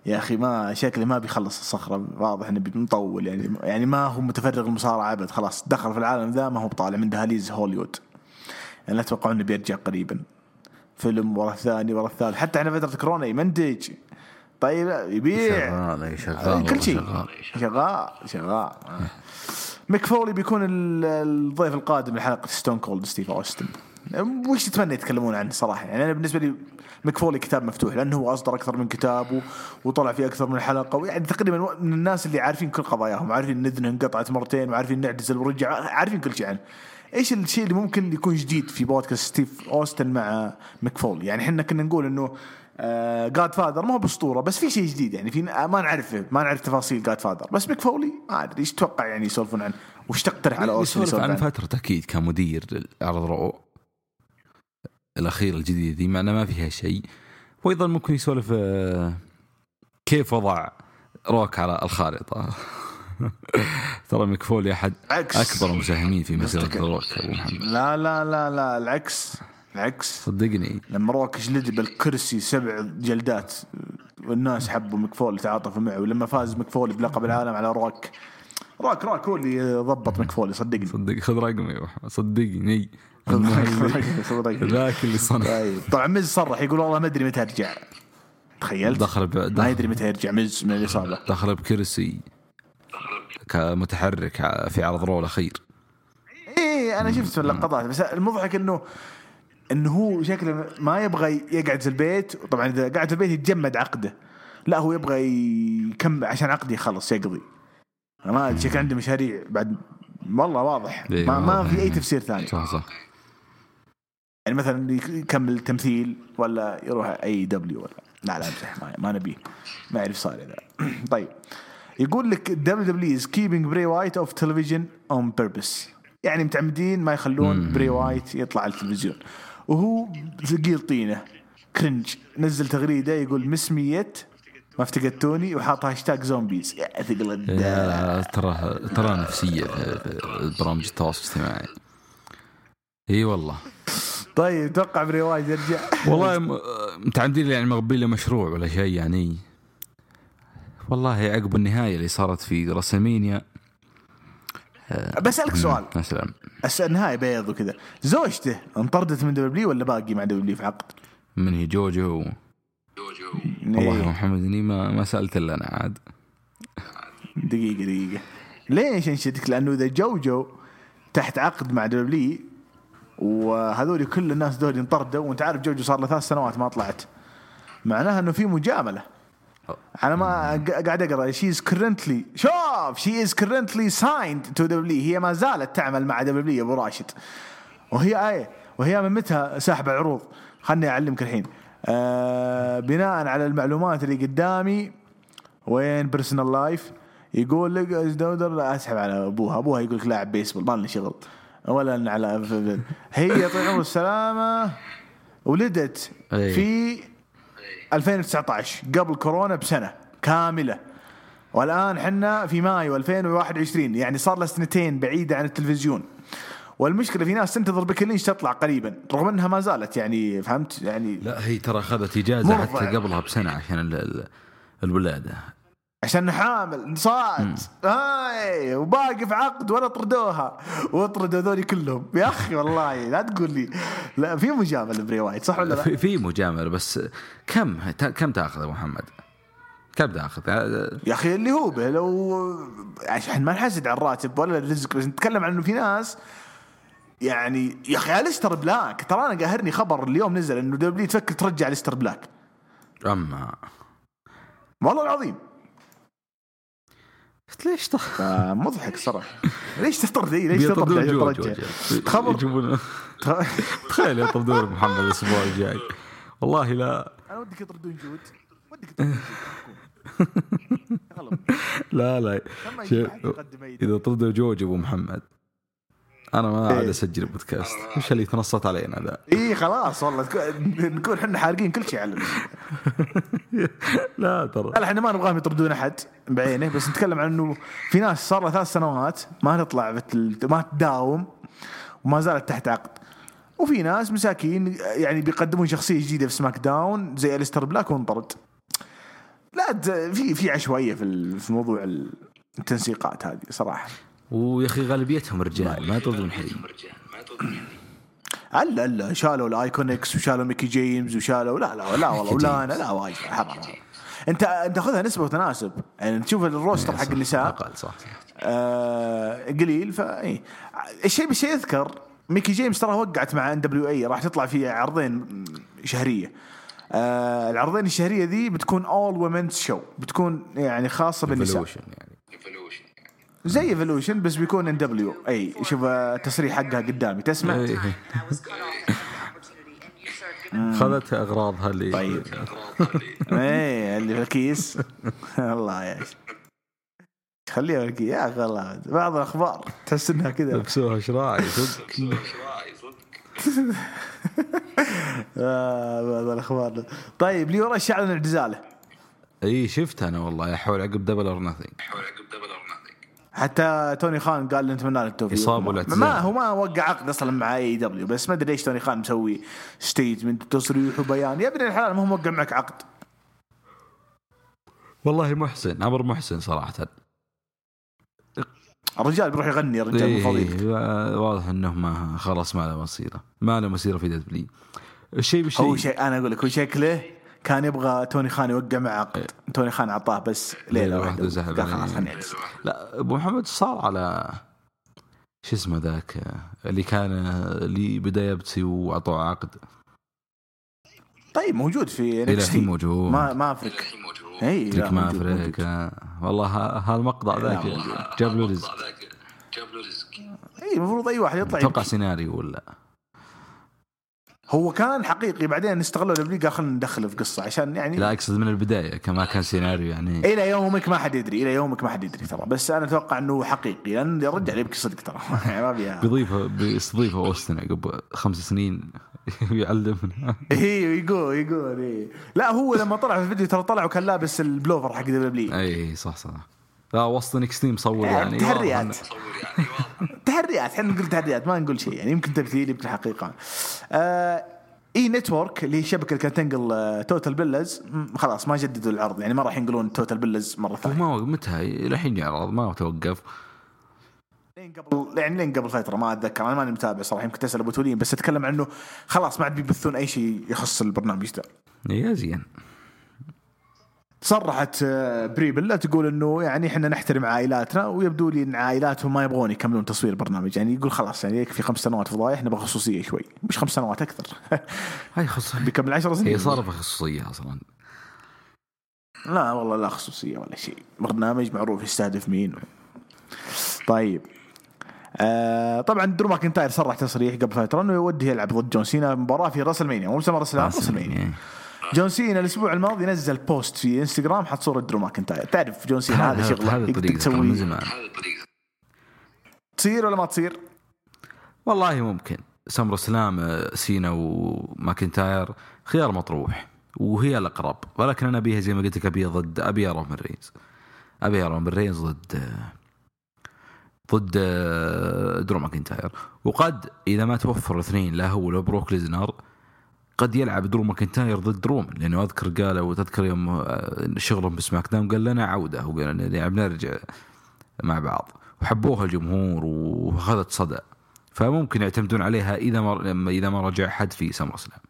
يا أخي ما شكله ما بيخلص الصخرة. واضح انه مطول يعني يعني ما هو متفرغ المصارعه أبد. خلاص دخل في العالم ذا ما هو بطالع من دهاليز هوليوود. يعني لا أتوقع إنه بيرجع قريبا. فيلم ورا الثاني ورا الثالث. حتى إحنا فترة كورونا يمنتج طيب يبيع. شغال شغال كل شيء. شغال. شغال شغال. ميك فولي بيكون ال- الضيف القادم لحلقة ستون كولد ستيف أوستن. وش تتمنى يتكلمون عنه صراحة؟ يعني أنا بالنسبة لي ميك فولي كتاب مفتوح لأنه هو أصدر أكثر من كتاب وطلع في أكثر من حلقة. ويعني تقريبا من الناس اللي عارفين كل قضاياهم عارفين ان اذنه انقطعت مرتين وعارفين نعجز ورجع عارفين كل شيء عنه. إيش الشيء اللي ممكن يكون جديد في بودكاست ستيف أوستن مع ميك فولي يعني إحنا كنا نقول إنه جود فاذر ما هو بأسطورة بس في شيء جديد يعني في ما نعرفه ما نعرف تفاصيل جود فاذر بس ميك فولي ما أدري إيش تتوقع يعني يسولفون عنه؟ وش تقترح على أوستن يسولف عن؟ فترة أكيد كمدير لعرض رو الأخيرة الجديدة دي مع ما فيها شيء. وأيضا ممكن يسولف آه، كيف وضع روك على الخارطة؟ ترى مكفولي أحد عكس. أكبر المساهمين في قصدك- روك لا لا لا لا العكس العكس. صدقني. لما روك جلد بالكرسي سبع جلدات والناس حبوا مكفول تعاطفوا معه ولما فاز مكفول بلقب العالم على روك. روك روك هو اللي ضبط مكفول صدقني. صدق خذ رقمي صدقني. ذاك اللي صنع. طيب طبعا مز صرح يقول والله ما أدري متى أرجع. تخيلت دخل ب- ما دخل, يدري متى يرجع مز من الإصابة. دخل بكرسي. كمتحرك ع- في عرض رو الأخير إيه أنا شفت اللقطات. بس المضحك انه إنه هو شكله ما يبغى يقعد في البيت. طبعا إذا قاعد في البيت يتجمد عقده. لا هو يبغى يكمل عشان عقده يخلص يقضي. ما شكله عنده مشاريع بعد والله واضح. إيه، ما, ما. في أي تفسير ثاني. صح صح. يعني مثلا يكمل تمثيل ولا يروح أي دبليو ولا لا لا امزح ما, ما نبيه. ما يعرف صار ذا طيب. يقول لك دبليو دبليو إز كيبينج بري وايت اوف تلفزيون اون بيربس يعني متعمدين ما يخلون بري وايت يطلع على التلفزيون. وهو ثقيل طينه كرنج نزل تغريدة يقول مسمية ما افتقدتوني. وحاط هاشتاج Zombies يا ثقل ترى ترى نفسية في برامج التواصل الاجتماعي. إي والله. طيب توقع بري وايت يرجع. والله م- متعمدين يعني مغبين له مشروع ولا شيء يعني. والله عقب النهاية اللي صارت في WrestleMania. بسالك سؤال. يا سلام النهاية بيض وكذا. زوجته انطردت من WWE ولا باقي مع WWE في عقد؟ من هي جوجو. جوجو والله يا. محمد إني ما ما سألت إلا أنا عاد. دقيقة دقيقة. ليش انشدك؟ لأنه إذا جوجو تحت عقد مع WWE وهذول كل الناس دول انطردوا وانت عارف جوجو صار له ثلاث سنوات ما طلعت. معناها إنه في مجاملة. أنا ما قاعد أقرأ. she is currently شوف she is currently signed to WWE هي ما زالت تعمل مع WWE أبو راشد. وهي آية وهي من متى؟ ساحب العروض. خلني أعلمك الحين. آه بناء على المعلومات اللي قدامي in personal life يقول لك أسحب على أبوها. أبوها يقول لك لاعب بيسبول ما لنا شغل. ولا على هي طول عمر السلامة ولدت. في 2019 قبل كورونا بسنة كاملة. والآن حنا في مايو 2021 يعني صار لها سنتين بعيدة عن التلفزيون. والمشكلة في ناس تنتظر بيكي لينش تطلع قريبا رغم إنها ما زالت يعني فهمت؟ يعني لا هي ترى أخذت إجازة. حتى قبلها بسنة عشان ال- ال- الولادة. عشان حامل صاد هاي وباقي في عقد ولا طردوها. وطردوا ذولي كلهم. يا أخي والله لا تقول لي. لا في مجاملة بري وايت صح ولا لا؟ في, مجاملة بس كم؟ كم تأخذ ابو محمد؟ كم تأخذ؟ يا أخي اللي هو به لو عشان ما نحسد على الراتب ولا الرزق بس نتكلم عن إنه في ناس يعني يا أخي الستر بلاك. ترى أنا قاهرني خبر اليوم نزل إنه WWE تفكر ترجع الستر بلاك. أما. والله العظيم. ليش طيب؟ مضحك صراحة. ليش تطرد إيه؟ ليش بيطردون تطرد جوج ترجع. وجه. خبر يجيبون تخيل يطردون محمد الأسبوع الجاي. والله لا. أنا ودك يطردون جود ودك يطردون جود لا لا. إذا طردوا جوج أبو محمد. أنا ما عاد إيه. أسجل بودكاست. وش اللي تنصت علينا ذا. اي خلاص والله. نكون إحنا حارقين كل شيء على لا ترى. لا إحنا ما نبغاهم يطردون أحد بعينه بس نتكلم عن إنه في ناس صار لها ثلاث سنوات ما تطلع بتل... ما تداوم وما زالت تحت عقد. وفي ناس مساكين يعني بيقدمون شخصية جديدة في SmackDown زي الستر بلاك وانطرد. لا في في عشوائية في ال- في موضوع التنسيقات هذه صراحة. ويا أخي غالبيتهم رجال ما يطردون حريم ألا ألا شالوا ال IIconics وشالوا ميكي جيمز وشالوا لا لا لا والله ولا أنا لا وايد حرام. أنت أنت خذها نسبة وتناسب. يعني تشوف ال roster حق النساء. أقل صح. آه قليل فالشيء بالشيء يذكر ميكي جيمس ترى وقعت مع NWA راح تطلع في عرضين شهرية. آه العرضين الشهرية ذي بتكون all women's show بتكون يعني خاصة بالنساء. يعني. زي Evolution بس بيكون NWA شوف آه، التصريح حقها قدامي. تسمع؟ إيه. خذت أغراضها اللي طيب. إيه اللي في الكيس. الله يا شيخ. خليها في الكيس. يا أخي والله بعض الأخبار تحس إنها كذا. لبسوها شراعي صدق آه بعض الأخبار. طيب ليو راش اعلن اعتزاله اي شفت أنا والله. يحول عقب Double or Nothing حتى توني خان قال نتمنى له التوفيق ما- والاعتزال. ما هو ما وقع عقد أصلا مع AEW بس ما أدري ليش توني خان مسوي statement تصريح وبيان. يا ابن الحلال ما هو موقع معك عقد. والله محسن أمر محسن صراحة. الرجال بيروح يغني يا رجال من فضيلك إيه واضح إنه ما خلاص ما له مسيره ما له مسيره في دبليو. الشيء هو بالشيء شيء أنا أقول لك هو شكله كان يبغى توني خان يوقع مع عقد توني خان اعطاه بس ليلة واحدة قال خلاص. خليني أجلس. لا أبو محمد صار على شو اسمه ذاك اللي كان اللي بدأ يبتسي وأعطوه عقد طيب موجود في إلى. الحين موجود ما ما افرق اي لا، لك ما. افرق. والله ها- هالمقطع ذاك جاب له رزق جاب له رزق اي المفروض أي واحد يطلع أتوقع. سيناريو ولا هو كان حقيقي بعدين استغلوا ال WWE قال خلينا ندخله في قصة عشان يعني لا أقصد من البداية كما كان سيناريو يعني. إلى يومك ما حد يدري إلى يومك ما حد يدري ترى. بس أنا أتوقع إنه حقيقي لأن الرجال يبكي صدق ترى. يعني ما فيها بيضيفه بيستضيفه أوستن عقب خمس سنين. يعلمنا. اي يقول يقول إيه. لا هو لما طلع في الفيديو ترى طلع وكان لابس البلوفر حق WWE اي صح صح. لا وسط NXT مصور يعني يعني تهريات. تهريات إحنا نقول تهريات ما نقول شيء يعني يمكن تمثيل يمكن حقيقة. آه E Network اللي هي الشبكه اللي كانت تنقل آه، Total Bellas م، خلاص ما جددوا العرض يعني ما راح ينقلون Total Bellas مرة ثانية. ما متى؟ الحين يعرض ما توقف. لين قبل يعني لين قبل فترة ما أتذكر أنا ماني متابع صراحة يمكن تسأل أبو تولين بس أتكلم عنه خلاص ما عاد بيبثون أي شيء يخص البرنامج ده. يا زين. صرحت آه، بري بيلا تقول إنه يعني إحنا نحترم عائلاتنا ويبدو لي إن عائلاتهم ما يبغون يكملون تصوير البرنامج يعني يقول خلاص يعني يكفي خمس سنوات فضايح نبغى خصوصيه شوي. مش خمس سنوات أكثر. هاي خصوصية. بيكمل عشر سنين. هي صارت خصوصيه أصلا. لا والله لا خصوصية ولا شيء. برنامج معروف يستهدف مين. طيب. آه طبعا درو ماكنتاير صرح تصريح قبل فترة إنه يودي يلعب ضد جون سينا مباراة في راس المانيا مو بسمى راس المانيا إيه. جون سينا الأسبوع الماضي نزل post في إنستغرام حط صورة درو ماكنتاير. تعرف جون سينا هذا شغلة طريقة من تسوي الطريقة تصير ولا ما تصير؟ والله ممكن. SummerSlam آه، سينا وماكنتاير خيار مطروح وهي الأقرب. ولكن أنا أبيها زي ما قلت لك أبيها ضد أبيها رومان رينز أبيها رومان رينز ضد آه، ضد آه، درو ماكنتاير. وقد إذا ما توفر الاثنين لا هو ولا بروك ليسنر قد يلعب درو ماكنتاير ضد رومان لأنه أذكر قالوا وتذكر يوم آه، شغلهم ب SmackDown قال لنا عودة وقال لنا يعني بنرجع مع بعض. وحبوها الجمهور وأخذت صدى. فممكن يعتمدون عليها إذا ما إذا ما رجع حد في SummerSlam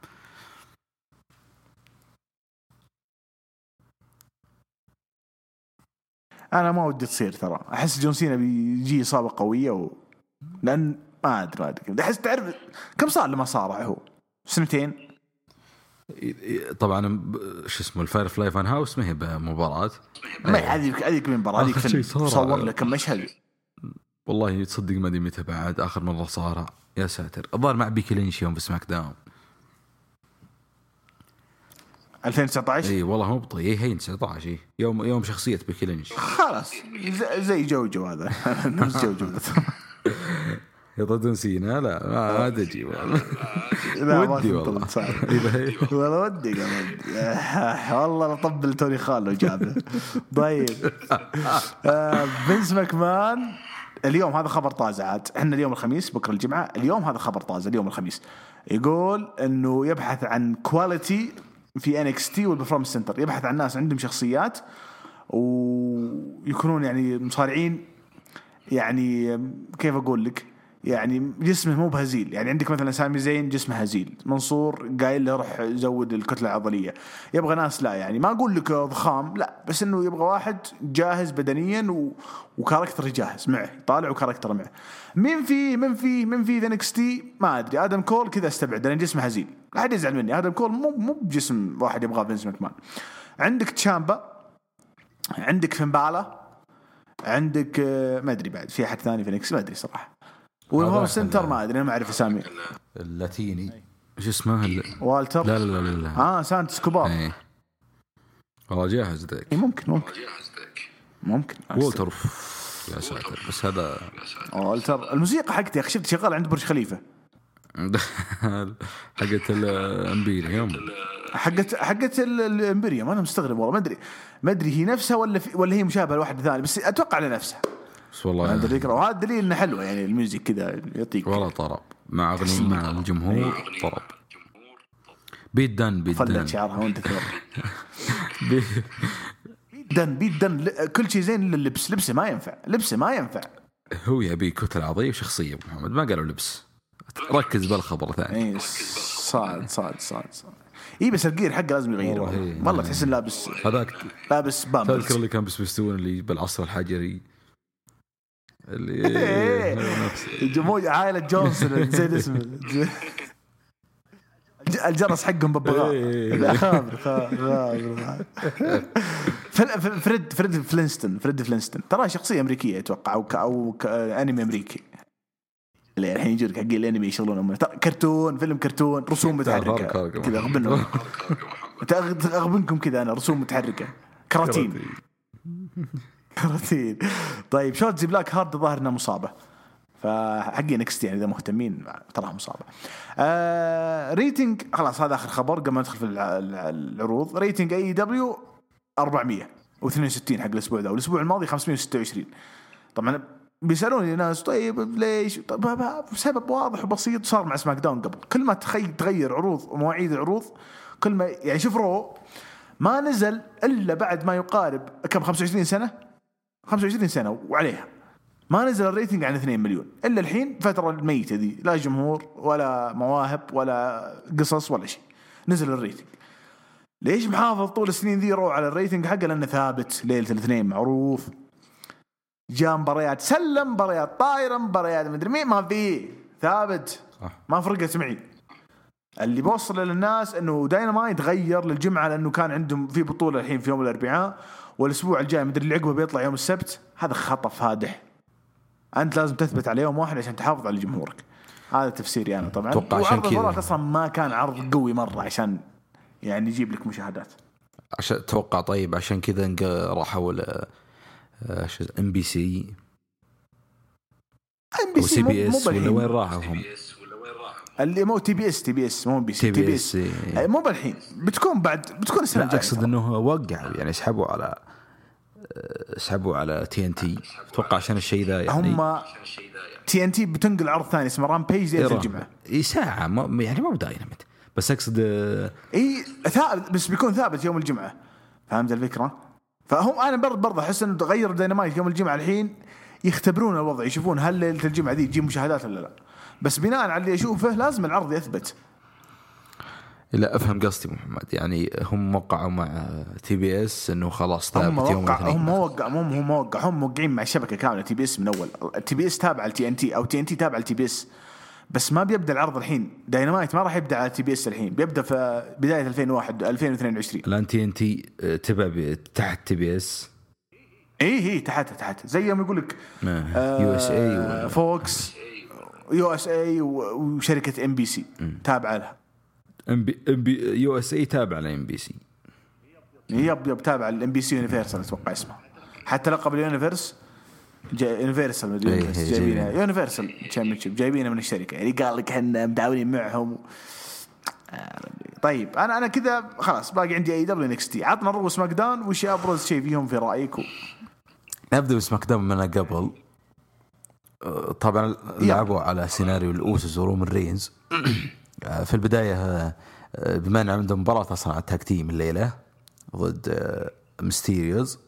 أنا ما ودي تصير ترى. أحس جون سينا بيجي إصابة قوية و... لأن ما أدري ما أدري. أحس تعرف كم صار لما صارع هو؟ سنتين؟ طبعا شو اسمه ال Firefly Fun House ما هي بمباراة. ما هذيك هذيك مباراة. هذيك. صار صور لك مشهد. والله تصدق ما أدري متى بعد آخر مرة صار يا ساتر. الظاهر مع بيكي لينش يوم في SmackDown. 2019 اي والله مو بطيء. اي هين 19 إي. يوم يوم شخصية بيكي لينش. خلاص. زي جوجو هذا. نفس جوجو يطردون سينا لا ما ما تجي والله. ودي والله. والله. ودي آه، والله لو طبل توني خال لو جابه. طيب. آه، فينس ماكمان اليوم هذا خبر طازة عاد. إحنا اليوم الخميس بكرة الجمعة اليوم هذا خبر طازة اليوم الخميس. يقول إنه يبحث عن quality في NXT وال Performance Center يبحث عن ناس عندهم شخصيات ويكونون يعني مصارعين. يعني كيف أقول لك؟ يعني جسمه مو بهزيل، يعني عندك مثلا سامي زين جسمه هزيل، منصور قايل له روح زود الكتلة العضلية، يبغى ناس لا يعني ما أقول لك ضخام لا بس إنه يبغى واحد جاهز بدنيا و... و character جاهز معه، طالع و character معه. مين في من في من في ذا تي ما أدري. آدم كول كذا استبعد لأن جسمه هزيل، لا حد يزعل مني. آدم كول مو مو بجسم واحد يبغاه فينس ماكمان. عندك تشامبا عندك فنبالا عندك آه، ما أدري بعد في أحد ثاني في نكس ما أدري صراحة. والهوم سنتر ما أدري أنا ما أعرف أسامي. اللاتيني. إيش اسمه؟ ال- والتر؟ لا لا لا لا, لا. آه سانتس كوبار. إيه. والله جاهز ذاك إيه ممكن ممكن. جاهز ذاك ممكن. وولتر أوف. يا ساتر بس هذا والتر. الموسيقى حقتي يا أخي شفت شغال عند برج خليفة. حقت ال Imperium. حقت حقت ال- Imperium أنا مستغرب والله ما أدري ما أدري هي نفسها ولا في ولا هي مشابهة لواحد ثاني بس أتوقع على نفسها. بس والله الفكرة. وهذا دليل إنه حلوة يعني ال music كذا يعطيك والله طرب. مع أغنية مع الجمهور طرب. بيت دن بيت دن شعرها وانت تروح بي- دن بيت دن كل شيء زين إلا اللبس. لبسه ما ينفع. لبسه ما ينفع. هو يبي كتلة عضلية وشخصية أبو محمد. ما قالوا لبس. ركز بالخبر ثاني. اي صاد صاد صاد صاد. اي بس ال gear حقه لازم يغيره. والله والله, إيه. تحس لابس هذاك لابس تذكر بامبرز اللي كان بسبستون اللي بالعصر الحجري. اللي إيه. جمهور عائلة جونسون زي اسمه. الجرس حقهم ببغاء. لا، خابر خابر فريد فريد فلينستون فريد فلينستون. ترى شخصية أمريكية أتوقع أو ك أو ك أنمي أمريكي. اللي الحين يجونك حق الأنمي يشغلون كرتون فيلم كرتون رسوم فرق. كذا أغبنهم. اغبنكم كذا أنا رسوم متحركة. كراتين. كراتين طيب شوتزي بلاك هارد ظاهر انها مصابة. فحقين NXT يعني إذا مهتمين تراها مصابة. آه rating خلاص هذا آخر خبر قبل ما ندخل في الع- الع- العروض. rating AEW 462 حق الأسبوع ذا والاسبوع الماضي 526 طبعا بيسألوني ناس طيب ليش؟ طيب بسبب واضح وبسيط صار مع SmackDown قبل. كل ما تخي تغير عروض ومواعيد العروض كل ما يعني شوف Raw ما نزل إلا بعد ما يقارب كم 25 سنة؟ 25 سنة وعليها. ما نزل ال rating عن 2 مليون. إلا الحين فتره الميتة ذي لا جمهور ولا مواهب ولا قصص ولا شيء. نزل ال rating. ليش محافظ طول السنين ذي Raw على ال rating حقه؟ لأنه ثابت ليلة الاثنين معروف. جاء مباريات سلم مباريات طايره مباريات مدري مين ما في. ثابت. ما فرقت معي. اللي بوصل للناس إنه داينامايت غير للجمعة لأنه كان عندهم في بطولة الحين في يوم الأربعاء. والأسبوع الجاي مدري اللي عقبه بيطلع يوم السبت. هذا خطأ فادح. أنت لازم تثبت على يوم واحد عشان تحافظ على جمهورك. هذا تفسيري أنا طبعا. أتوقع عشان كذا. أصلا ما كان عرض قوي مرة عشان يعني يجيب لك مشاهدات. عشان أتوقع طيب عشان كذا راحوا ل ام بي سي ام بي سي مو بي مو اس ولا وين راحوا هم؟ يس ولا وين راح اللي مو تي بي اس تي بي اس مو بي سي تي بي اس. مو بالحين بتكون بعد بتكون السنة الجاية أقصد. إنه وقعوا يعني سحبوا على سحبوا على TNT أتوقع عشان الشيء ذا يعني هم TNT بتنقل عرض ثاني اسمه Rampage ليله الجمعة اي ساعة ما يعني مو دايناميت بس أقصد آه، إي ثابت بس بيكون ثابت يوم الجمعة فهمت الفكرة؟ فهم أنا برضه برضه أحس إنه تغير داينامايت يوم الجمعة الحين يختبرون الوضع يشوفون هل ليلة الجمعة دي تجيب مشاهدات ولا لا بس بناء على اللي أشوفه لازم العرض يثبت. لا أفهم قصدي محمد. يعني هم وقعوا مع TBS إنه خلاص هم ثابت يوم وقع الاثنين. هم وقع هم هم موقع هم موقعين مع الشبكه كاملة TBS من أول. ال TBS تابع لتي ان تي أو تي ان تي تابع لتي بي اس بس ما بيبدأ العرض الحين. داينامايت ما راح يبدأ على TBS الحين. بيبدأ في بداية 2001 2022 الآن تي ان تي تبع تحت تي بي اس اي هي تحت تحت. زي يوم يقول لك يو إس إي فوكس. يو إس اي وشركة ام بي سي تابعة لها. NB NB USA تابع ل NBC. yep yep تابع ال NBC Universal أتوقع اسمه حتى لقب ال Universe Universal مدري إيه، Universe إيه، جايبينه جايبينه. Universal Championship جايبينه من الشركة. يعني قال لك إحنا متعاونين معهم. طيب أنا أنا كذا خلاص باقي عندي اي دبليو انكس تي عطنا رو سماك داون وش أبرز شيء فيهم في رأيك. نبدأ ب SmackDown من قبل. طبعا لعبوا على سيناريو ال Usos ورومان رينز. آه، في البداية آه، بما أن عندهم مباراة أصلا على ال tag team الليلة ضد آه، Mysterios.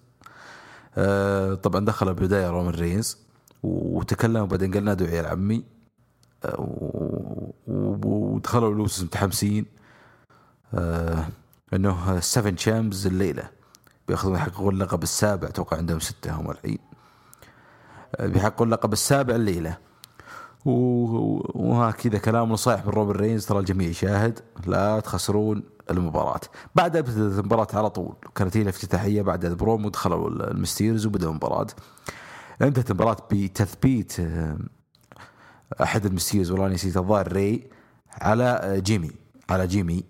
طبعا دخل بالبداية رومان رينز وتكلم وبعدين قال نادوا عيال عمي. ودخلوا ال Usos متحمسين. إنه 7 champs الليلة. بيأخذون يحققون اللقب السابع أتوقع عندهم ستة هم الحين. بيحققون اللقب السابع الليلة. و- وها كذا كلام نصايح من رومان رينز ترى الجميع يشاهد لا تخسرون المباراة. بعدها بدأت المباراة على طول. كانت هي الافتتاحية بعد البرومو دخلوا ال Mysterios وبدأوا المباراة. انتهت المباراة بتثبيت آه، أحد ال Mysterios والله نسيت الظاهر ري على جيمي على جيمي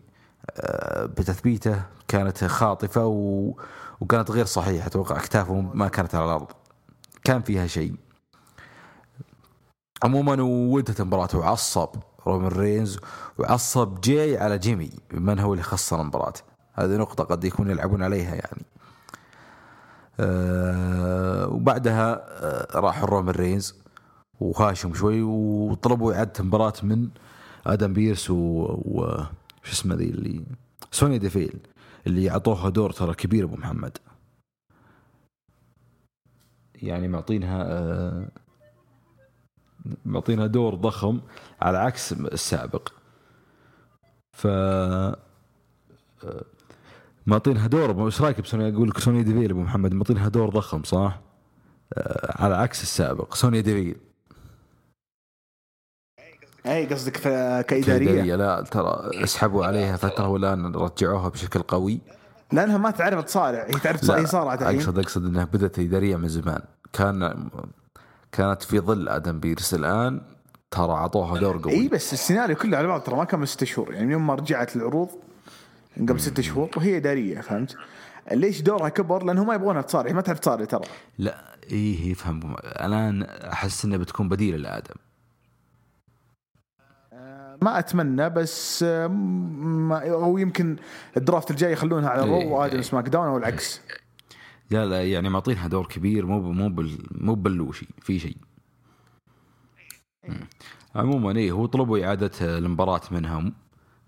آه، بتثبيته كانت خاطفة و... وكانت غير صحيحة. أتوقع اكتافه ما كانت على الأرض. كان فيها شيء. عموما وانتهت المباراة وعصب رومان رينز وعصب جاي على جيمي. من هو اللي خسر المباراة؟ هذه نقطة قد يكون يلعبون عليها يعني. أه وبعدها أه راح رومان رينز وهاوشهم شوي وطلبوا إعادة المباراة من آدم بيرس و, و... شو اسمه ذي اللي سوني ديفيل اللي أعطوها دور ترى كبير أبو محمد. يعني معطينها آه معطينها دور ضخم على عكس السابق. ف آه، معطينها دور إيش رأيك بسوني؟ أقول لك سوني ديفيل أبو محمد معطينها دور ضخم صح؟ آه على عكس السابق. سوني ديفيل. اي قصدك كإدارية؟ كإدارية لا ترى اسحبوا عليها فترة والآن رجعوها بشكل قوي. لأنها ما تعرف تصارع. هي تعرف تصارع هي صارعة الحين. اقصد أقصد إنها بدأت إدارية من زمان. كان كانت في ظل آدم بيرس الآن ترى أعطوها دور قوي. إي بس السيناريو كله على بعض ترى ما كمل ست شهور. يعني من يوم ما رجعت العروض قبل ست شهور وهي إدارية فهمت؟ ليش دورها كبر؟ لأنهم ما يبغونها تصارع ما تعرف تصارع ترى. لا إيه يفهم. الآن أحس إنها بتكون بديلة لآدم. ما أتمنى بس ما أو يمكن ال draft الجاي يخلونها على إيه، Raw وادم إيه. SmackDown أو العكس. لا لا يعني معطينها دور كبير مو مو مو بلوشي في شيء مم. عموما إيه هو طلبوا إعادة المباراة منهم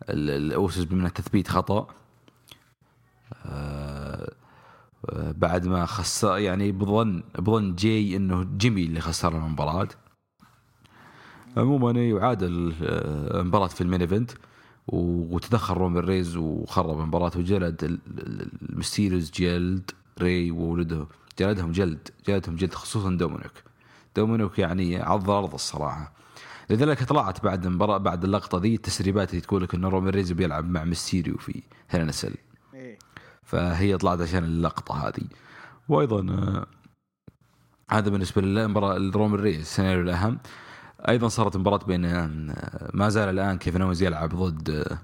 ال- ال Usos بما إنه تثبيت خطأ. آه، آه، بعد ما خسر يعني بظن بظن جاي إنه جيمي اللي خسر المباراة. عموما وعاد ال- آه، المباراة في ال main event وتدخل رومان رينز وخرب المباراة وجلد ال- ال- ال Mysterios جلد ري وولده جلدهم جلد جلدهم جلد خصوصا دومينيك. دومينيك يعني عض الأرض الصراحة. لذلك طلعت بعد المباراة بعد اللقطة ذي التسريبات اللي تقول لك إنه رومان رينز بيلعب مع ميستيريو في Hell in Cell فهي طلعت عشان اللقطة هذه. وأيضا آه، هذا بالنسبة للمباراة الرومان رينز السيناريو الأهم. أيضا صارت مباراة بين آه، ما زال الآن كيفن اوينز يلعب ضد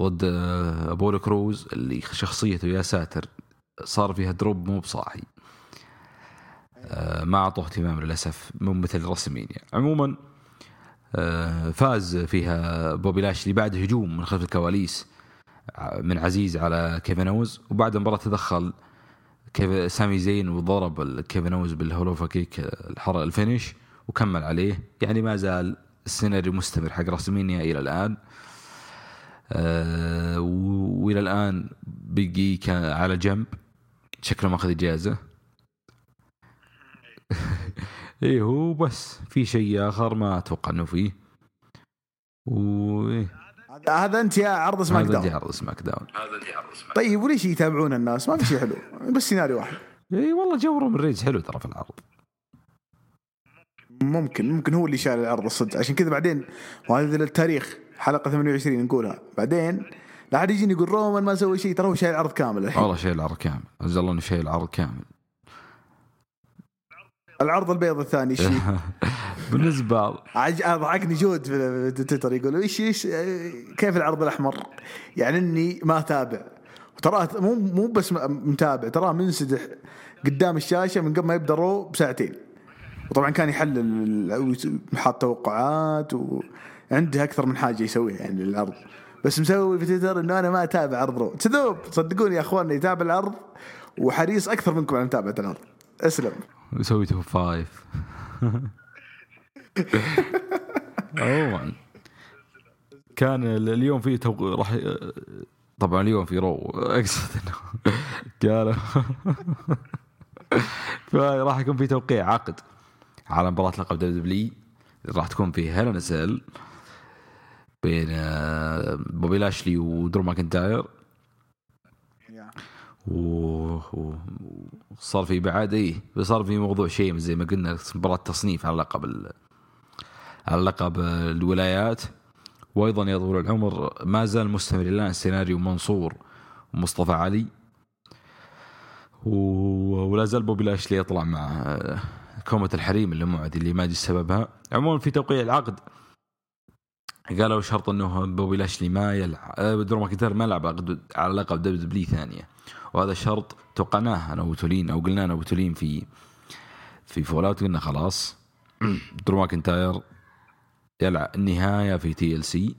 ضد آه، ابولو كروز اللي شخصيته يا ساتر صار فيها drop مو بصاحي. آه، ما أعطوه اهتمام للأسف مو مثل WrestleMania عموما آه، فاز فيها بوبي لاشلي بعد هجوم من خلف الكواليس من عزيز على كيفن اوينز وبعد المباراة تدخل سامي زين وضرب كيفن اوينز بال Helluva Kick الحر ال finish. وكمل عليه. يعني ما زال السيناريو مستمر حق WrestleMania إلى الآن. آه وإلى الآن كان على جنب. شكله ماخذ إجازة. إيه هو بس في شيء آخر ما أتوقع إنه فيه. و هذا أنت يا عرض Smack هذا اللي Down. عرض SmackDown. هذا يعرض Smack طيب وليش يتابعون الناس؟ ما في شيء حلو. بس سيناريو واحد. اي والله جو رومان رينز حلو ترى في العرض. ممكن ممكن هو اللي شال العرض الصدق. عشان كذا بعدين وهذا للتاريخ حلقة 28 نقولها. بعدين لا حد يجيني يقول رومان ما سوى شيء ترى هو شايل العرض كامل الحين. والله شيء العرض كامل. عز الله إنه شيء العرض كامل. العرض البيض الثاني إيش فيه؟ بالنسبة عج- ضحكني جود في تويتر يقول إيش إيش كيف العرض الأحمر؟ يعني إني ما أتابع. تراه مو مو بس متابع تراه منسدح قدام الشاشة من قبل ما يبدأ رو بساعتين. وطبعا كان يحلل حاط توقعات وعنده أكثر من حاجة يسويها يعني للعرض بس مسوي في تويتر إنه أنا ما أتابع عرض Raw كذوب صدقوني يا أخواننا يتابع العرض وحريص أكثر منكم على متابعة العرض أسلم. يسوي top five. عموما كان ال- اليوم في تو... راح طبعا اليوم في Raw. أقصد إنه قالوا. فراح يكون في توقيع عقد. على مباراة لقب W راح تكون في Hell in a Cell بين آه، بوبي لاشلي ودرو ماكنتاير. وصار في بعد اي صار في موضوع شيء زي ما قلنا مباراة تصنيف على لقب ال- على لقب الولايات. وأيضا يا طويل العمر ما زال مستمر الآن سيناريو منصور ومصطفى علي. و- ولا زال بوبي لاشلي يطلع مع كومة الحريم اللي معد اللي ما أدري سببها. عموما في توقيع العقد. قالوا شرط إنه بوبي لاشلي ما يلعب آه، درو ماكنتاير ما يلعب على لقب WW ثانية. وهذا شرط توقعناه أنا وتولين أو قلنا أنا وتولين في في Fallout قلنا خلاص. درو ماكنتاير يلعب النهاية في TLC.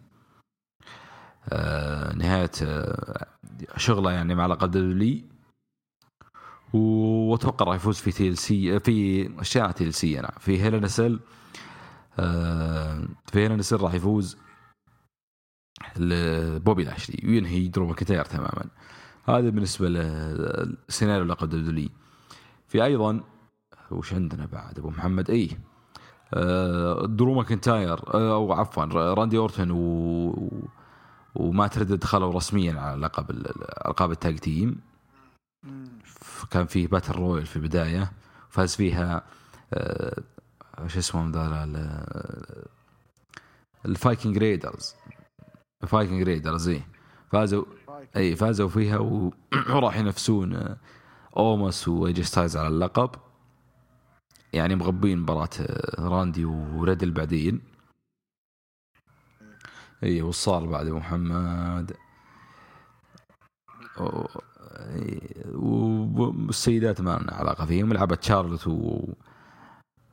نهاية آه، شغله يعني مع لقب W. واتوقع راح يفوز في TLC في اشياء TLC أنا في Hell in a Cell آه، في Hell in a Cell راح يفوز لبوبي لاشلي وينهي درو ماكنتاير تماما. هذا بالنسبة لسيناريو لقب W في أيضا وش عندنا بعد؟ أبو محمد اي آه، درو ماكنتاير آه، أو عفوا راندي اورتون و ومات ريدل دخلوا رسميا على لقب ال- القاب ال tag team. كان فيه battle royal في البداية فاز فيها آه، شو اسمهم the ال- ال Viking Raiders. ال Viking Raiders اي فازوا اي فازوا فيها وراح ينافسون آه، أوموس وايجي ستايلز على اللقب. يعني مغيبين مباراة آه، راندي وريدل بعدين. اي وصار بعد محمد. والسيدات ما لنا علاقة فيهم. لعبت شارلوت و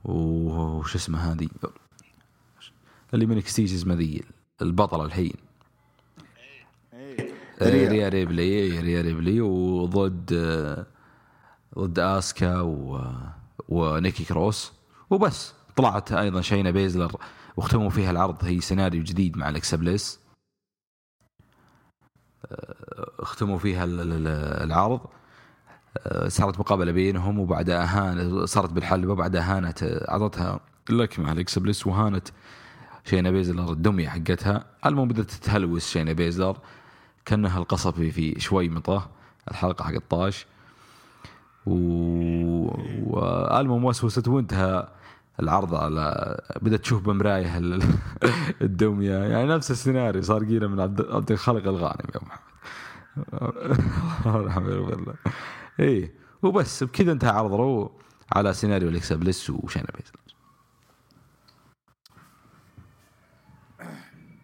وش اسمها هذه؟ اللي من اسمها ذي البطلة الحين. ريا. ريا ريبلي إيه، ريا ريبلي. وضد ضد آسكا و ونيكي كروس. وبس طلعت أيضا شينا بيزلر واختموا فيها العرض. هي سيناريو جديد مع الاكسا بليس اختموا فيها ال- ال- العرض. آه، صارت مقابلة بينهم وبعدها اهانت صارت بالحلبة وبعدها هانت آه، أعطتها لكمه الاكسا بليس وهانت شينا بيزلر الدمية حقتها. المهم بدأت تتهلوس شينا بيزلر. كأنها القصبي في شوي مطه الحلقة حق الطاش. و... والمهم وسوست وانتهى. العرض على بدأت تشوف بمراية ال- الدميه يعني نفس السيناريو صار قيلة من عبد الخالق الغانم يا محمد. الحمد لله اي وبس بكذا انتهى عرض Raw على سيناريو الاكسا بليس وشينا بيزلر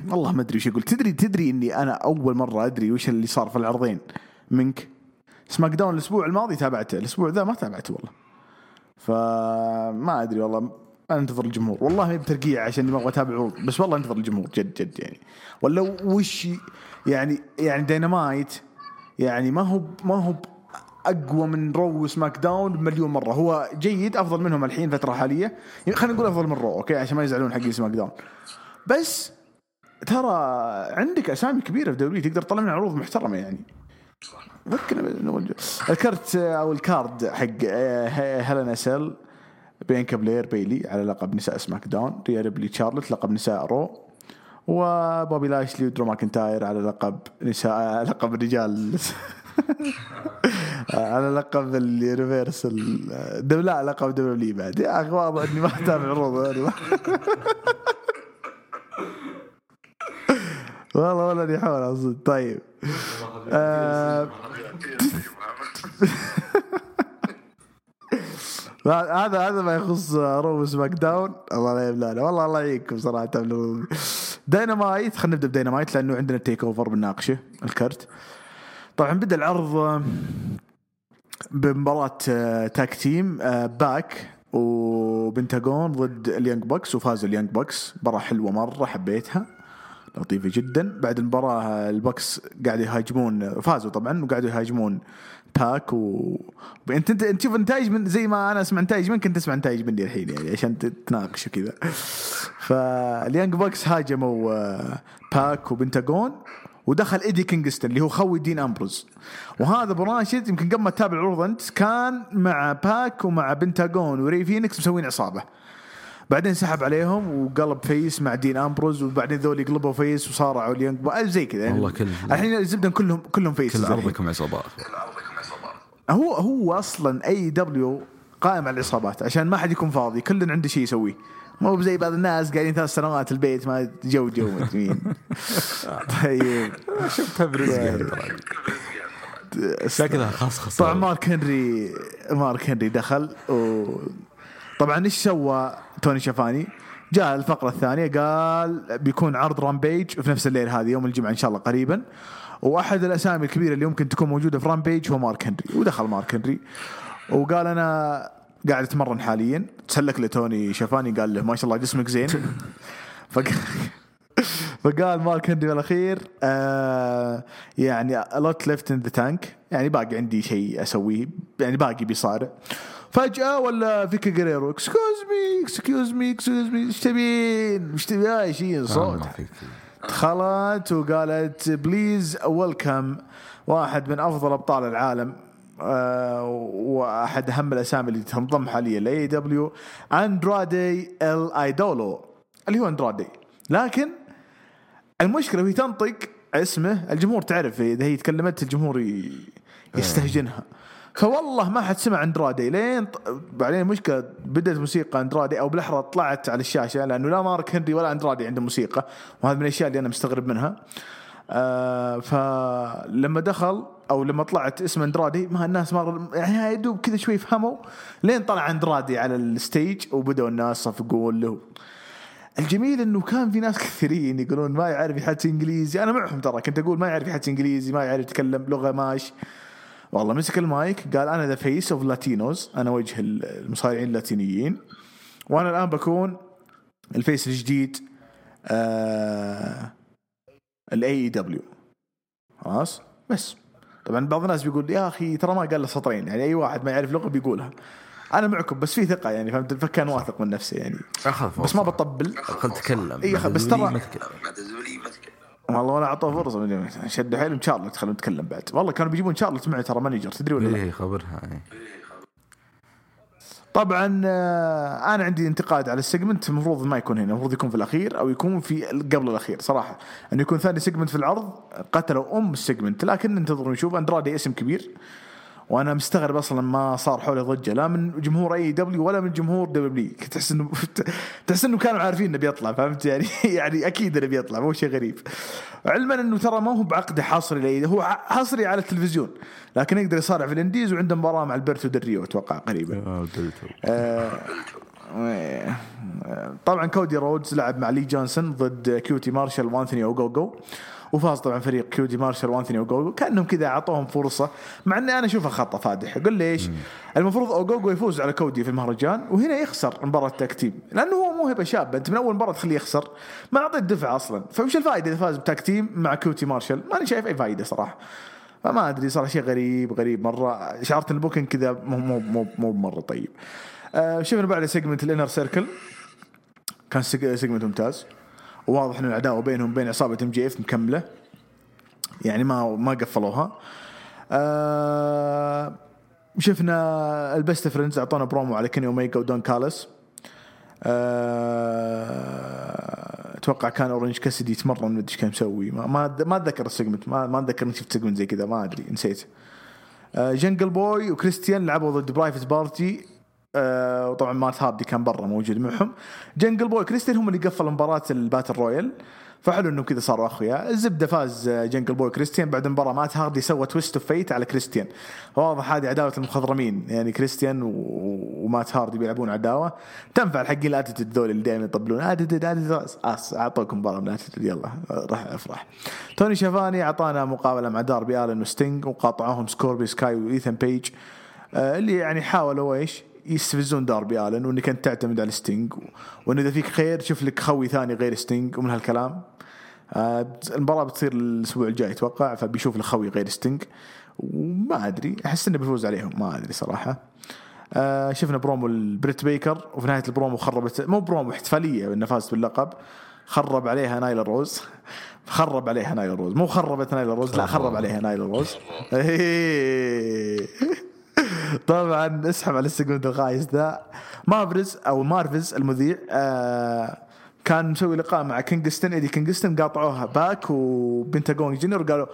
والله ما أدري وش أقول. تدري تدري إني أنا أول مرة أدري وش اللي صار في العرضين منك؟ SmackDown الأسبوع الماضي تابعته. الأسبوع ذا ما تابعته والله. فما أدري والله أنتظر الجمهور. والله ما بترقيع عشان ما أبغى اتابع عروض بس والله أنتظر الجمهور جد جد يعني. ولا وش يعني يعني دينامايت يعني ما هو ما هو أقوى من Raw و SmackDown بمليون مرة. هو جيد أفضل منهم الحين فترة حالية. يعني خلينا نقول أفضل من Raw okay؟ عشان ما يزعلون حقين SmackDown بس ترى عندك أسامي كبيرة في دوري تقدر تطلع منها عروض محترمة يعني. فكنا الكرت أو ال card حق آه، Hell in a Cell بينكا بلير بيلي على لقب نساء SmackDown ريا ريبلي شارلوت لقب نساء Raw وبوبي لاشلي ودرو ماكنتاير على لقب نساء لقب الرجال على لقب ال Universal لا لقب W بعد. يا أخي واضح إني ما أتابع عروض والله ولا لي حول أصلا طيب. آه، هذا هذا ما يخص Raw SmackDown. الله لا يبلانا والله الله يعينكم صراحة داينامايت خلينا نبدأ بداينامايت لأنه عندنا TakeOver بنناقشه الكرت. طبعا بدأ العرض بمباراة tag team باك وبنتاغون ضد ال Young Bucks وفازوا ال Young Bucks. مباراة حلوة مرة حبيتها. لطيفة جدا. بعد المباراة آه، ال Bucks قاعدوا يهاجمون فازوا طبعا وقاعدوا يهاجمون باك و انت أنت تشوف نتائج من زي ما أنا أسمع نتائج منك انت تسمع نتائج مني الحين يعني عشان تتناقش وكذا. فال Young Bucks هاجموا آه، باك وبنتاغون ودخل إيدي كينغستون اللي هو خوي دين أمبروز. وهذا أبو راشد يمكن قبل ما تتابع العروض أنت كان مع باك ومع بنتاغون وري فينيكس مسوين عصابة. بعدين سحب عليهم وقلب face مع دين أمبروز وبعدين ذول يقلبوا face وصارعوا ال Young Bu- زي كذا يعني. والله كل- الحين الزبدة كلهم كلهم face. كل عرضكم عصابات عرضكم عصابات. هو هو أصلا AEW قائم على العصابات عشان ما حد يكون فاضي. كل عنده شيء يسويه. مو زي بعض الناس قاعدين ثلاث سنوات البيت ما جو جو مدري مين. طيب. شفتها برزقها شكلها خاص خاص. طبعا مارك هنري مارك هنري دخل و طبعا إيش سوى؟ توني شافاني؟ جاء الفقرة الثانية قال بيكون عرض Rampage في نفس الليل هذه يوم الجمعة إن شاء الله قريبا. وأحد الأسامي الكبيرة اللي ممكن تكون موجودة في Rampage هو مارك هنري ودخل مارك هنري. وقال أنا قاعد أتمرن حاليا. تسلك لتوني شافاني قال له ما شاء الله جسمك زين. فقال فقال مارك هنري بالاخير آه يعني a lot left in the tank. يعني باقي عندي شيء أسويه يعني باقي بيصارع. فجأة ولا فيكا جريرو excuse me excuse me excuse me إيش تبين؟ إيش تبين؟ شيء صوت. دخلت وقالت please welcome واحد من أفضل أبطال العالم. آه، وأحد أهم الأسامي اللي تنضم حاليا ل AEW اندرادي ال ايدولو اللي هو أندرادي. لكن المشكلة وهي تنطق اسمه الجمهور تعرف إذا هي تكلمت الجمهور ي- يستهجنها. فوالله ما حد سمع اندرادي. لين ط- بعدين المشكلة بدأت موسيقى اندرادي أو بالأحرى طلعت على الشاشة لأنه لا مارك هنري ولا اندرادي عنده موسيقى وهذا من الأشياء اللي أنا مستغرب منها. آه فلما دخل أو لما طلعت اسم اندرادي ما الناس ما يعني يا دوب كذا شوي فهموا. لين طلع اندرادي على ال stage وبدأوا الناس صفقون له. الجميل إنه كان في ناس كثيرين يقولون ما يعرف يحكي إنجليزي. أنا معهم ترى كنت أقول ما يعرف يحكي إنجليزي ما يعرف يتكلم لغة ماش. والله مسك المايك قال أنا the face of Latinos أنا وجه المصارعين اللاتينيين. وأنا الآن بكون ال face الجديد ال AEW خلاص؟ بس. طبعا بعض الناس بيقول يا أخي ترى ما قال له سطرين. يعني أي واحد ما يعرف لغة بيقولها. أنا معكم بس في ثقة يعني فهمت؟ فكان واثق من نفسه يعني. أخذ بس ما بطبل. خل تكلم. إيه، بس ترى- والله ولا أعطوه فرصة شدوا حيلهم الله تخلون نتكلم بعد. والله كانوا بيجيبون الله معي ترى manager تدري ولا لا؟ إيه خبرها إيه. طبعا آه، أنا عندي انتقاد على ال segment المفروض ما يكون هنا المفروض يكون في الأخير أو يكون في قبل الأخير صراحة. إنه يكون ثاني segment في العرض قتلوا أم ال segment لكن ننتظر نشوف. اندرادي اسم كبير. وأنا مستغرب أصلا ما صار حوله ضجة لا من جمهور AEW ولا من جمهور WWE تحس إنه تحس إنه كانوا عارفين إنه بيطلع فهمت؟ يعني يعني أكيد إنه بيطلع مو شيء غريب. علما إنه ترى ما هو بعقد حصري هو حصري على التلفزيون لكن يقدر يصارع في ال indies وعنده مباراة مع البرتو دريو أتوقع قريبا. آه، دلتو. آه، طبعا كودي رودز لعب مع لي جونسون ضد كيوتي مارشال وأنثوني اوجوجو وفاز طبعا فريق كيوتي مارشال وأنثوني اوجوجو كأنهم كذا أعطوهم فرصة مع إني أنا اشوفها خطا فادح. قل ليش؟ المفروض اوجوجو يفوز على كودي في المهرجان وهنا يخسر مباراة tag team. لأنه هو موهبه شابه أنت من أول مباراة تخليه يخسر ما أعطيت دفع أصلا. فوش الفائده إذا فاز ب tag team مع كيوتي مارشال؟ ماني شايف أي فائده صراحة. فما أدري صار شيء غريب غريب مرة. شعرت ان ال booking كذا مو مو مو مو مرة طيب. آه شفنا بعد segment ال Inner Circle كان seg- segment ممتاز. وواضح ان العداوه بينهم وبين عصابه MJF مكملة. يعني ما ما قفلوها. آه شفنا ال Best Friends أعطونا برومو على كيني اوميجا ودون كالس آه، أتوقع كان أورنج كاسدي يتمرن ما أدري إيش كان مسوي. ما ما ما أتذكر ال segment ما ما أتذكر إني شفت segment زي كذا ما أدري نسيت. آه، جنجل بوي وكريستيان لعبوا ضد Private Party آه وطبعا مات هاردي كان برا موجود معهم. جنجل بوي كريستيان هم اللي قفلوا مباراة ال battle royal. فحلو انهم كذا صاروا أخويا. الزبدة فاز آه، جنجل بوي كريستيان بعد المباراة مات هاردي سوى Twist of Fate على كريستيان واضح هذه عداوة المخضرمين. يعني كريستيان. ومات هاردي بيلعبون عداوة. تنفع الحقين ال Attitude ذول اللي دائما يطبلون. Attitude Attitude اس أعطوكم مباراة من Attitude يلا راح أفرح. توني شافاني أعطانا مقابلة مع داربي آلن وستينج وقاطعوهم سكوربيو سكاي وايثن بيج. آه، اللي يعني حاولوا إيش؟ يستفزون داربي الن وإنك أنت تعتمد على ستينج وإن إذا فيك خير شوف لك خوي ثاني غير ستينج ومن هالكلام. آه، المباراة بتصير الأسبوع الجاي أتوقع فبيشوف له خوي غير ستينج وما أدري أحس إنه بيفوز عليهم ما أدري صراحة. آه شفنا برومو البريت بيكر وفي نهاية البرومو خربت مو برومو احتفالية إنه فاز باللقب. خرب عليها نايل روز. خرب عليها نايل روز. مو خربت نايل روز لا خرب عليها نايل روز. إيه. طبعا اسحب على ال second الخايس ذا. مافرز أو مارفز المذيع آه كان مسوي لقاء مع كينغستون. ايدي كينغستون قاطعوها باك وبنتاجون جونيور قالوا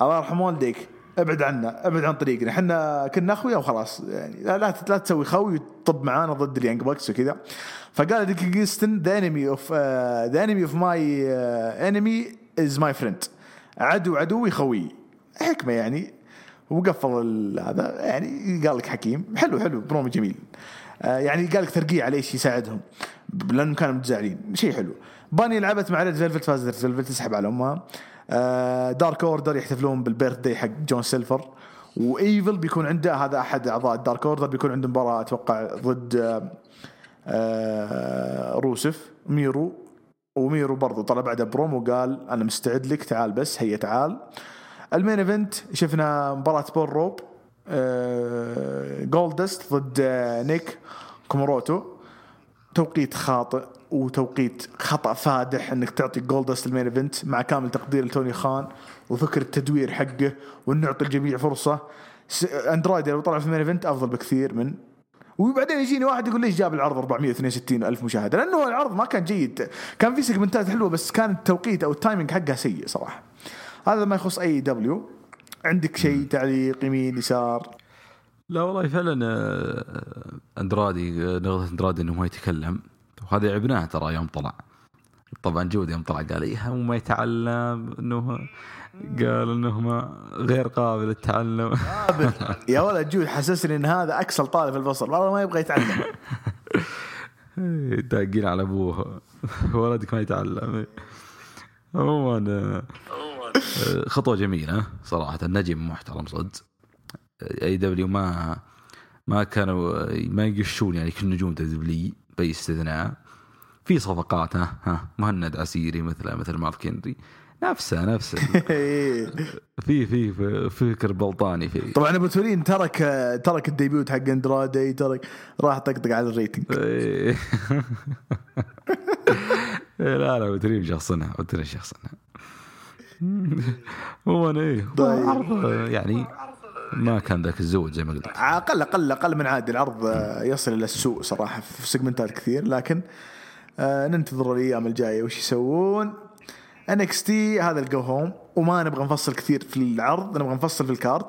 الله يرحم والديك ابعد عنا ابعد عن طريقنا إحنا كنا أخويا وخلاص. يعني لا لا, تسوي خوي وتطب معانا ضد ال Young Bucks وكذا. فقال ايدي كينغستون the enemy of the enemy of my enemy is my friend عدو عدوي خوي. حكمة يعني. وقفل هذا يعني قال لك حكيم حلو حلو برومو جميل. آه، يعني قال لك ترقيع على إيش يساعدهم لأنهم كانوا متزعلين شيء حلو. باني لعبت مع ريد فيلفت فازت ريد فيلفت تسحب على أمها. آه، دارك اوردر يحتفلون بال birthday حق جون سيلفر. وإيفل بيكون عنده هذا أحد أعضاء الدارك اوردر بيكون عنده مباراة أتوقع ضد آه، آه، روسف ميرو. وميرو برضو طلع بعده برومو قال أنا مستعد لك تعال بس هيا تعال. ال main event شفنا مباراة bull rope آه، جولدست ضد آه، نيك كوموروتو توقيت خاطئ وتوقيت خطأ فادح إنك تعطي جولدست ال main event مع كامل تقدير لتوني خان وفكر التدوير حقه وان نعطي الجميع فرصة. اندرايدي لو طلع في ال main event أفضل بكثير من وبعدين يجيني واحد يقول ليش جاب العرض 462 ألف مشاهدة؟ لأنه العرض ما كان جيد. كان في segment ات حلوة بس كان التوقيت أو ال timing حقها سيء صراحة. هذا ما يخص أي دبليو. عندك شيء تعليق يمين يسار؟ لا والله فعلا آه، أندرادي آه، نقطة أندرادي إنه ما يتكلم. وهذا عبناه ترى يوم طلع. طبعا جودي يوم طلع قال إيه وما يتعلم إنه قال إنه ما غير قابل للتعلم. يا ولد جود حسسني إن هذا أكسل طالب في الفصل. والله ما يبغى يتعلم. داقين على أبوه. ولدك ما يتعلم. عموما آه، خطوة جميلة صراحة. نجم محترم صدق. أي دبليو ما ما كانوا ما يقشون يعني كل نجوم دبليو بأي استثناء. في صفقات ها ها مهند عسيري مثل مثل مارك هنري. نفسه نفسه. في في في فكر بلطاني في طبعا أبو تولين ترك ترك ال debut حق إندرادي ترك راح طقطق على ال rating. إيه. لا لا وتريم شخصنها وتريم شخصنها هو أنا إيه. طيب. عرض يعني ما كان ذاك الزود زي ما قلت أقل أقل أقل من عادي. العرض آه، يصل إلى السوء صراحة في segment ات كثير لكن آه، ننتظر الأيام الجاية وش يسوون. انكس تي هذا ال go home وما نبغى نفصل كثير في العرض نبغى نفصل في ال card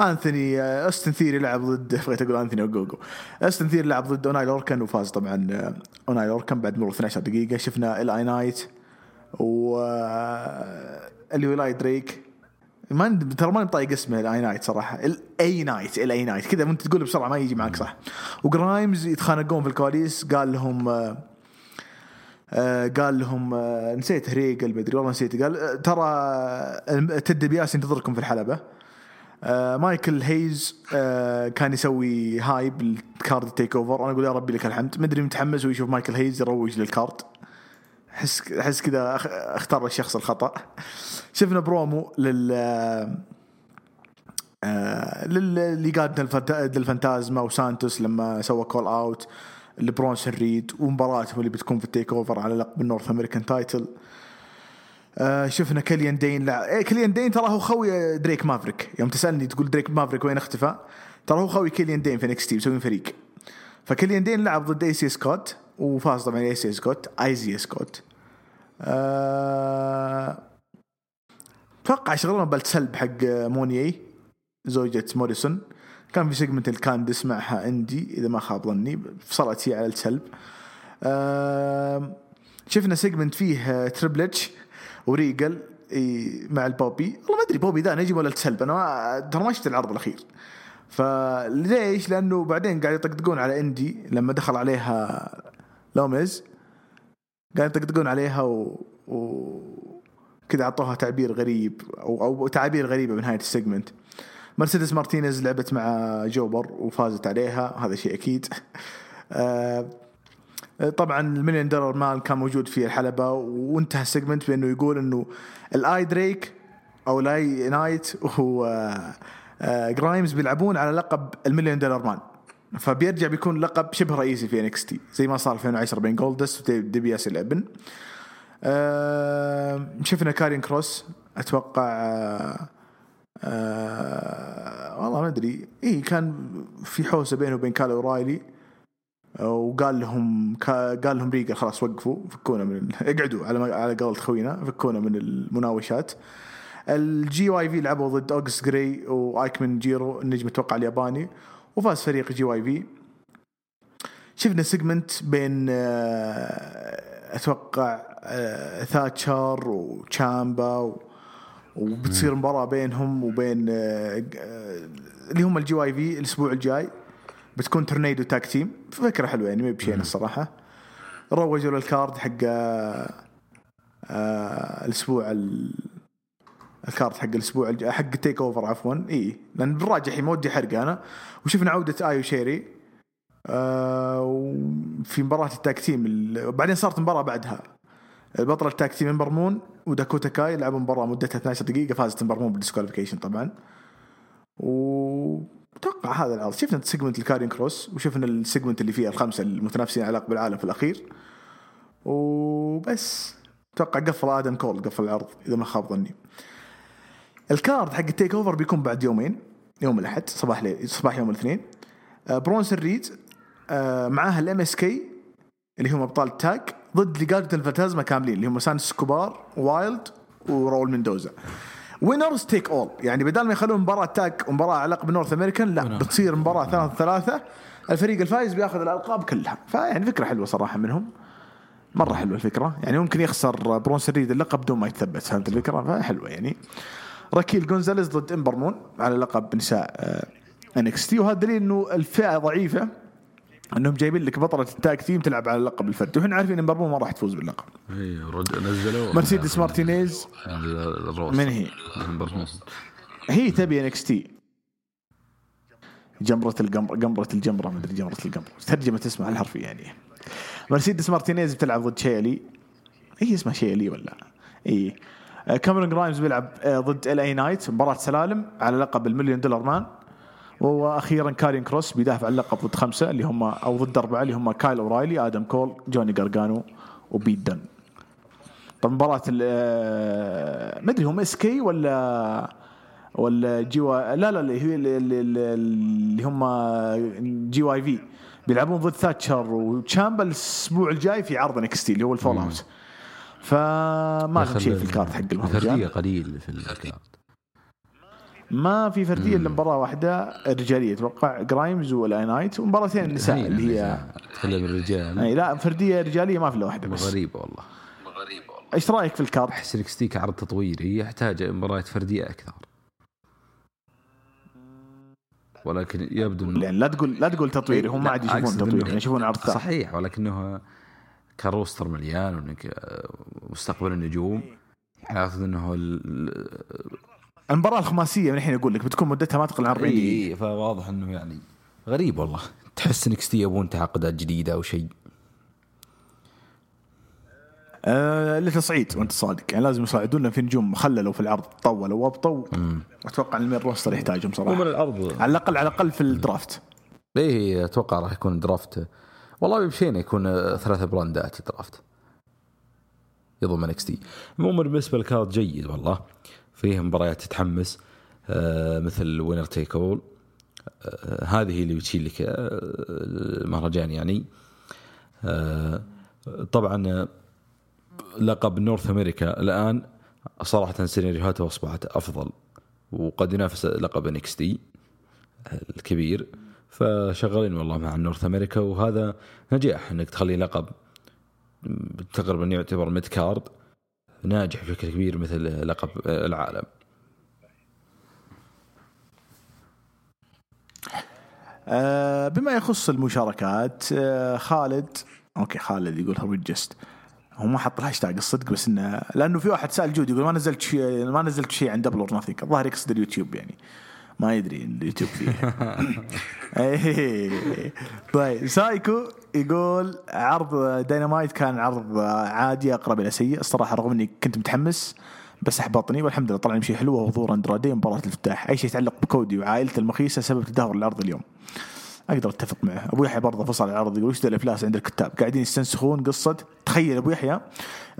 انثوني آه، استن ثيري لعب ضد بغيت أقول انثوني اوجوجو استن ثيري لعب ضد اوناي لوركن وفاز طبعا آه، اوناي لوركن بعد مرور 12 دقيقة. شفنا الاي نايت و اللي هو إيلاي دريك ما ترى ماني بطايق اسمه الاي نايت صراحة. الاي نايت الاي نايت كذا وانت تقول بسرعة ما يجي معك صح. وجرايمز يتخانقون في الكواليس. قال لهم آه آه قال لهم آه نسيت ريجل مدري والله نسيت. قال ترى تد بياس ينتظركم في الحلبة. مايكل هيز كان يسوي hype ال card تيك أوفر. وأنا أقول يا ربي لك الحمد. مدري متحمس ويشوف مايكل هيز يروج لل card. أحس أحس كذا أختار الشخص الخطأ. شفنا برومو لل آه، لل- اللي قاد الفانتازما وسانتوس لما سوى call out لبرونسون ريد ومباراتهم اللي بتكون في التيك اوفر على لقب ال North American title. آه شفنا كليان دين لا إيه كليان دين ترى هو خوي دريك مافريك. يوم تسألني تقول دريك مافريك وين اختفى ترى هو خوي كليان دين في نكس تي مسوين فريق. فكليان دين لعب ضد اي سي سكوت وفاز طبعا اي سي سكوت ايزي سكوت أتوقع شغلنا بلت سلب حق مونيي زوجة موريسون. كان في سيجمنت اللي كان نسمعها اندي إذا ما خاب ظني فصلت هي على السلب. آم، شفنا segment فيه تريبل اتش وريجل مع البوبي. والله ما أدري بوبي ذا نجم ولا السلب أنا ما ترى ما شفت العرض الأخير. فليش؟ لأنه بعدين قاعد يطقطقون على إندي لما دخل عليها لوميز. قاعد يطقطقون عليها و, و... كذا أعطوها تعبير غريب أو أو تعابير غريبة بنهايه ال segment مرسيدس مارتينيز لعبت مع جوبر وفازت عليها هذا شيء أكيد. آه، طبعا المليون دولار مان كان موجود في الحلبة وانتهى ال segment بأنه يقول إنه الاي دريك أو الاي نايت آه، جرايمز بيلعبون على لقب المليون دولار مان فبيرجع بيكون لقب شبه رئيسي في انكس تي زي ما صار في 2010 بين جولدست وديبياس الإبن. آه، شفنا كارين كروس أتوقع آه، آه، والله ما أدري. إي كان في حوسة بينه وبين كال اورايلي وقال لهم قال لهم ريجل خلاص وقفوا. فكونا من ال... اقعدوا على. على قولة خوينا. فكونا من المناوشات. الجي واي في لعبوا ضد اوغست جراي وايكمن جيرو النجم أتوقع الياباني. وفاز فريق جي واي في. شفنا segment بين آه، أتوقع آه، ثاتشر وتشامبا و... وبتصير مباراة بينهم وبين آه، آه، اللي هم الجي واي في الأسبوع الجاي. بتكون tornado tag team فكرة حلوة يعني ما بشيء الصراحة. روجوا لل card حق آه، آه، الأسبوع ال... ال card حق الأسبوع الج... حق التيك اوفر عفوا. إي. لأن بالراجح ما ودي حرق أنا. وشفنا عودة آيو شيري. آه وفي مباراة ال tag team ال... بعدين صارت مباراة بعدها. البطل ال tag team امبرمون وداكوتا كاي لعبوا مباراة مدتها 12 دقيقة فازت امبرمون بال disqualification طبعا. واتوقع هذا العرض. شفنا segment الكارين كروس وشفنا ال segment اللي فيه الخمسة المتنافسين على لقب العالم في الأخير. وبس. أتوقع قفل آدم كول قفل العرض إذا ما خاب ظني. ال card حق ال TakeOver بيكون بعد يومين يوم الأحد صباح لي... صباح يوم الاثنين. آه، برونسون ريد آه، معاها ال MSK اللي هم أبطال ال tag ضد ليقادو ديل فانتازما كاملين اللي هم سانتوس اسكوبار وايلد وراؤول مندوزا. winners take all يعني بدل ما يخلون مباراة tag ومباراة على لقب North American لا بتصير مباراة ثلاثة ثلاثة. الفريق الفايز بياخذ الألقاب كلها. فيعني فكرة حلوة صراحة منهم. مرة حلوة الفكرة. يعني ممكن يخسر برونسون ريد اللقب بدون ما يتثبت. فهمت الفكرة؟ فحلوة يعني. راكيل جونزاليز ضد امبر مون على لقب نساء NXT. وهذا دليل إنه الفئة ضعيفة إنهم جايبين لك بطلة ال tag team تلعب على اللقب الفردي وحنا عارفين امبر مون ما راح تفوز باللقب. اي رد- نزلوا مرسيدس مارتينيز. من هي؟ هي تبي NXT. جمرة القمر قمرة الجمرة ما أدري جمرة القمر ترجمة اسمها الحرفي يعني. مرسيدس مارتينيز بتلعب ضد شيلي هي اسمها شيلي ولا؟ اي آه، كاميرون جرايمز بيلعب آه، ضد LA Knight مباراة سلالم على لقب ال Million Dollar Man. وأخيرا كارين كروس بيدافع عن اللقب ضد خمسة اللي هم أو ضد أربعة اللي هم كايل اورايلي آدم كول جوني جارجانو وبيت دن طب مباراة ال- آه، ما أدري هم اس كي ولا ولا جي واي لا لا اللي هي اللي, هم جي واي في بيلعبون ضد ثاتشر وتشامبا الأسبوع الجاي في عرض انكستي اللي هو الفول اوت فما لهم شيء في الكارت حق المهرجان قليل في الكارت. ما في فردية إلا مباراة واحدة رجالية أتوقع جرايمز ولا نايت ومباراتين النساء اللي هي تكلم الرجال. إي لا فردية رجالية ما في إلا واحدة بس. غريبه والله. غريبة والله إيش رأيك في ال card؟ احس NXT كعرض تطويري يحتاج مباريات فردية أكثر. ولكن يبدو إنه لا تقول لا تقول تطويري هم ما عاد يشوفون تطويري يشوفون عرض ثاني صحيح ولكنه ك roster مليان وإنك آه، مستقبل النجوم. يعني أعتقد إنه ال- المباراة الخماسية من الحين أقول لك بتكون مدتها ما تقل عن 40 دقيقة. اي إي، فواضح إنه يعني غريب والله. تحس NXT يبون تعاقدات جديدة أو شيء. آه لتصعيد وأنت صادق. يعني لازم يصعدون في نجوم خللوا في العرض طولوا وأبطوا. أتوقع إن ال main roster يحتاجهم صراحة. العرض على الأقل على الأقل في ال draft. إيه أتوقع راح يكون draft والله بمشينا يكون ثلاثة براندات ال draft يضم NXT. عموما بالنسبة لل card جيد والله. فيه مباريات تتحمس آه مثل winner take all هذه اللي بتشيل لك آه المهرجان يعني. آه طبعا لقب North America الآن صراحة سيناريوهاته أصبحت أفضل وقد ينافس لقب NXT الكبير. فشغالين والله مع North America وهذا نجاح إنك تخلي لقب تقريبا يعتبر mid card ناجح بشكل كبير مثل لقب العالم. آه، بما يخص المشاركات آه، خالد okay خالد يقول هو جست هو ما حط الهاشتاج الصدق بس إنه لأنه في واحد سأل جود يقول ما نزلت شيء ما نزلت شيء عن Double or Nothing الظاهر يقصد اليوتيوب يعني. ما يدري اليوتيوب فيه. طيب سايكو يقول عرض داينامايت كان عرض عادي أقرب إلى سيء الصراحة رغم إني كنت متحمس بس أحبطني والحمد لله طلع شيء حلو وهو ظهور اندرادي مباراة الافتتاح أي شيء يتعلق بكودي وعائلته المخيسة سبب تدهور العرض اليوم أقدر أتفق معه. أبو يحيى برضه فصل العرض يقول وش ذا الإفلاس عند الكتاب؟ قاعدين يستنسخون قصة. تخيل أبو يحيى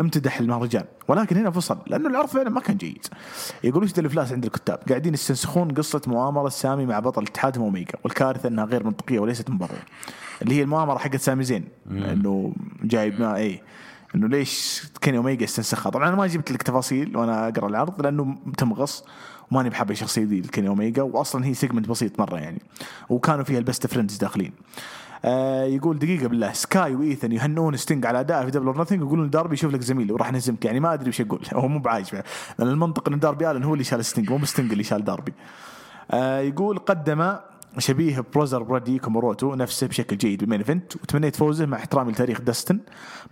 امتدح المهرجان ولكن هنا فصل لأنه العرض فعلا ما كان جيد. يقول وش ذا الإفلاس عند الكتاب؟ قاعدين يستنسخون قصة مؤامرة سامي مع بطل الاتحاد اوميجا والكارثة إنها غير منطقية وليست مبررة. اللي هي المؤامرة حقت سامي زين. إنه جايب ما اي إنه ليش كيني اوميجا استنسخها؟ طبعا أنا ما جبت لك تفاصيل وأنا أقرأ العرض لأنه تمغص وماني بحب الشخصيه دي الكيني اوميجا واصلا هي segment بسيط مرة يعني وكانوا فيها ال Best Friends داخلين. آه يقول دقيقة بالله سكاي وايثن يهنون ستينج على اداءه في Double or Nothing يقولون داربي يشوف لك زميلي وراح نهزمك يعني ما أدري وش أقول هو مو بعايش لأن المنطق إن داربي الن هو اللي شال ستينج مو ستينج اللي شال داربي آه يقول قدم شبيه بروزر برودي كوموروتو نفسه بشكل جيد بال main event. وتمنيت فوزه مع احترامي لتاريخ داستن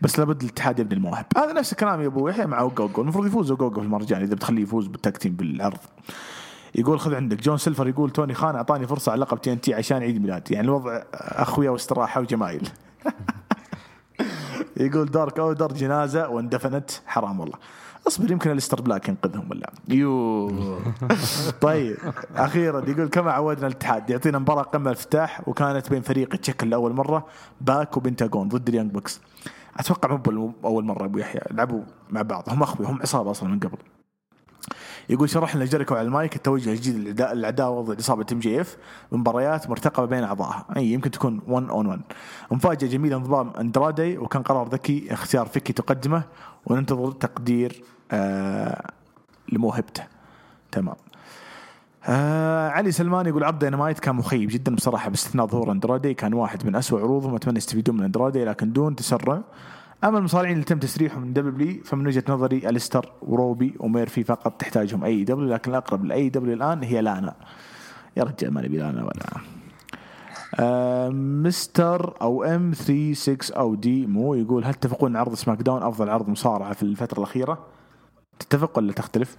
بس لابد الاتحاد يبني المواهب. هذا نفس الكلام يا أبو يحيى مع اوجوجو المفروض يفوز اوجوجو في المهرجان إذا بتخليه يفوز بال tag team بالعرض يقول خذ عندك. جون سيلفر يقول توني خان أعطاني فرصة على لقب TNT عشان عيد ميلادي. يعني الوضع أخويا واستراحة وجمايل. يقول Dark Order جنازة واندفنت. حرام والله. أصبر يمكن أليستر بلاك ينقذهم ولا يو. طيب أخيرا يقول كما عودنا الاتحاد؟ يعطينا مباراة قمة الأفتتاح وكانت بين فريق يتشكل لأول مرة باك وبنتاجون ضد ال Young Bucks. أتوقع مو أول مرة أبو يحيى. لعبوا مع بعض هم أخوي هم عصابة أصلا من قبل. يقول شرح لنا جيريكو على المايك التوجه الجديد للعدا- للعداوة ضد عصابة MJF بمباريات مرتقبة بين أعضائها. أي يمكن تكون 1 on 1 مفاجأة جميلة انضمام أندرادي وكان قرار ذكي اختيار فيكي تقدمه وننتظر تقدير آه لموهبته. تمام. آه علي سلمان يقول عرض دينامايت كان مخيب جدا بصراحة باستثناء ظهور اندرادي كان واحد من أسوأ عروضهم أتمنى يستفيدون من اندرادي لكن دون تسرع. أما المصارعين اللي تم تسريحهم من W فمن وجهة نظري الستر وروبي وميرفي فقط تحتاجهم AEW لكن الأقرب ل AEW الآن هي لانا. يا رجال ما نبي لانا ولا. آه Mr. OM 36 أو دي مو يقول هل تتفقون عرض SmackDown أفضل عرض مصارعة في الفترة الأخيرة؟ تتفق ولا تختلف؟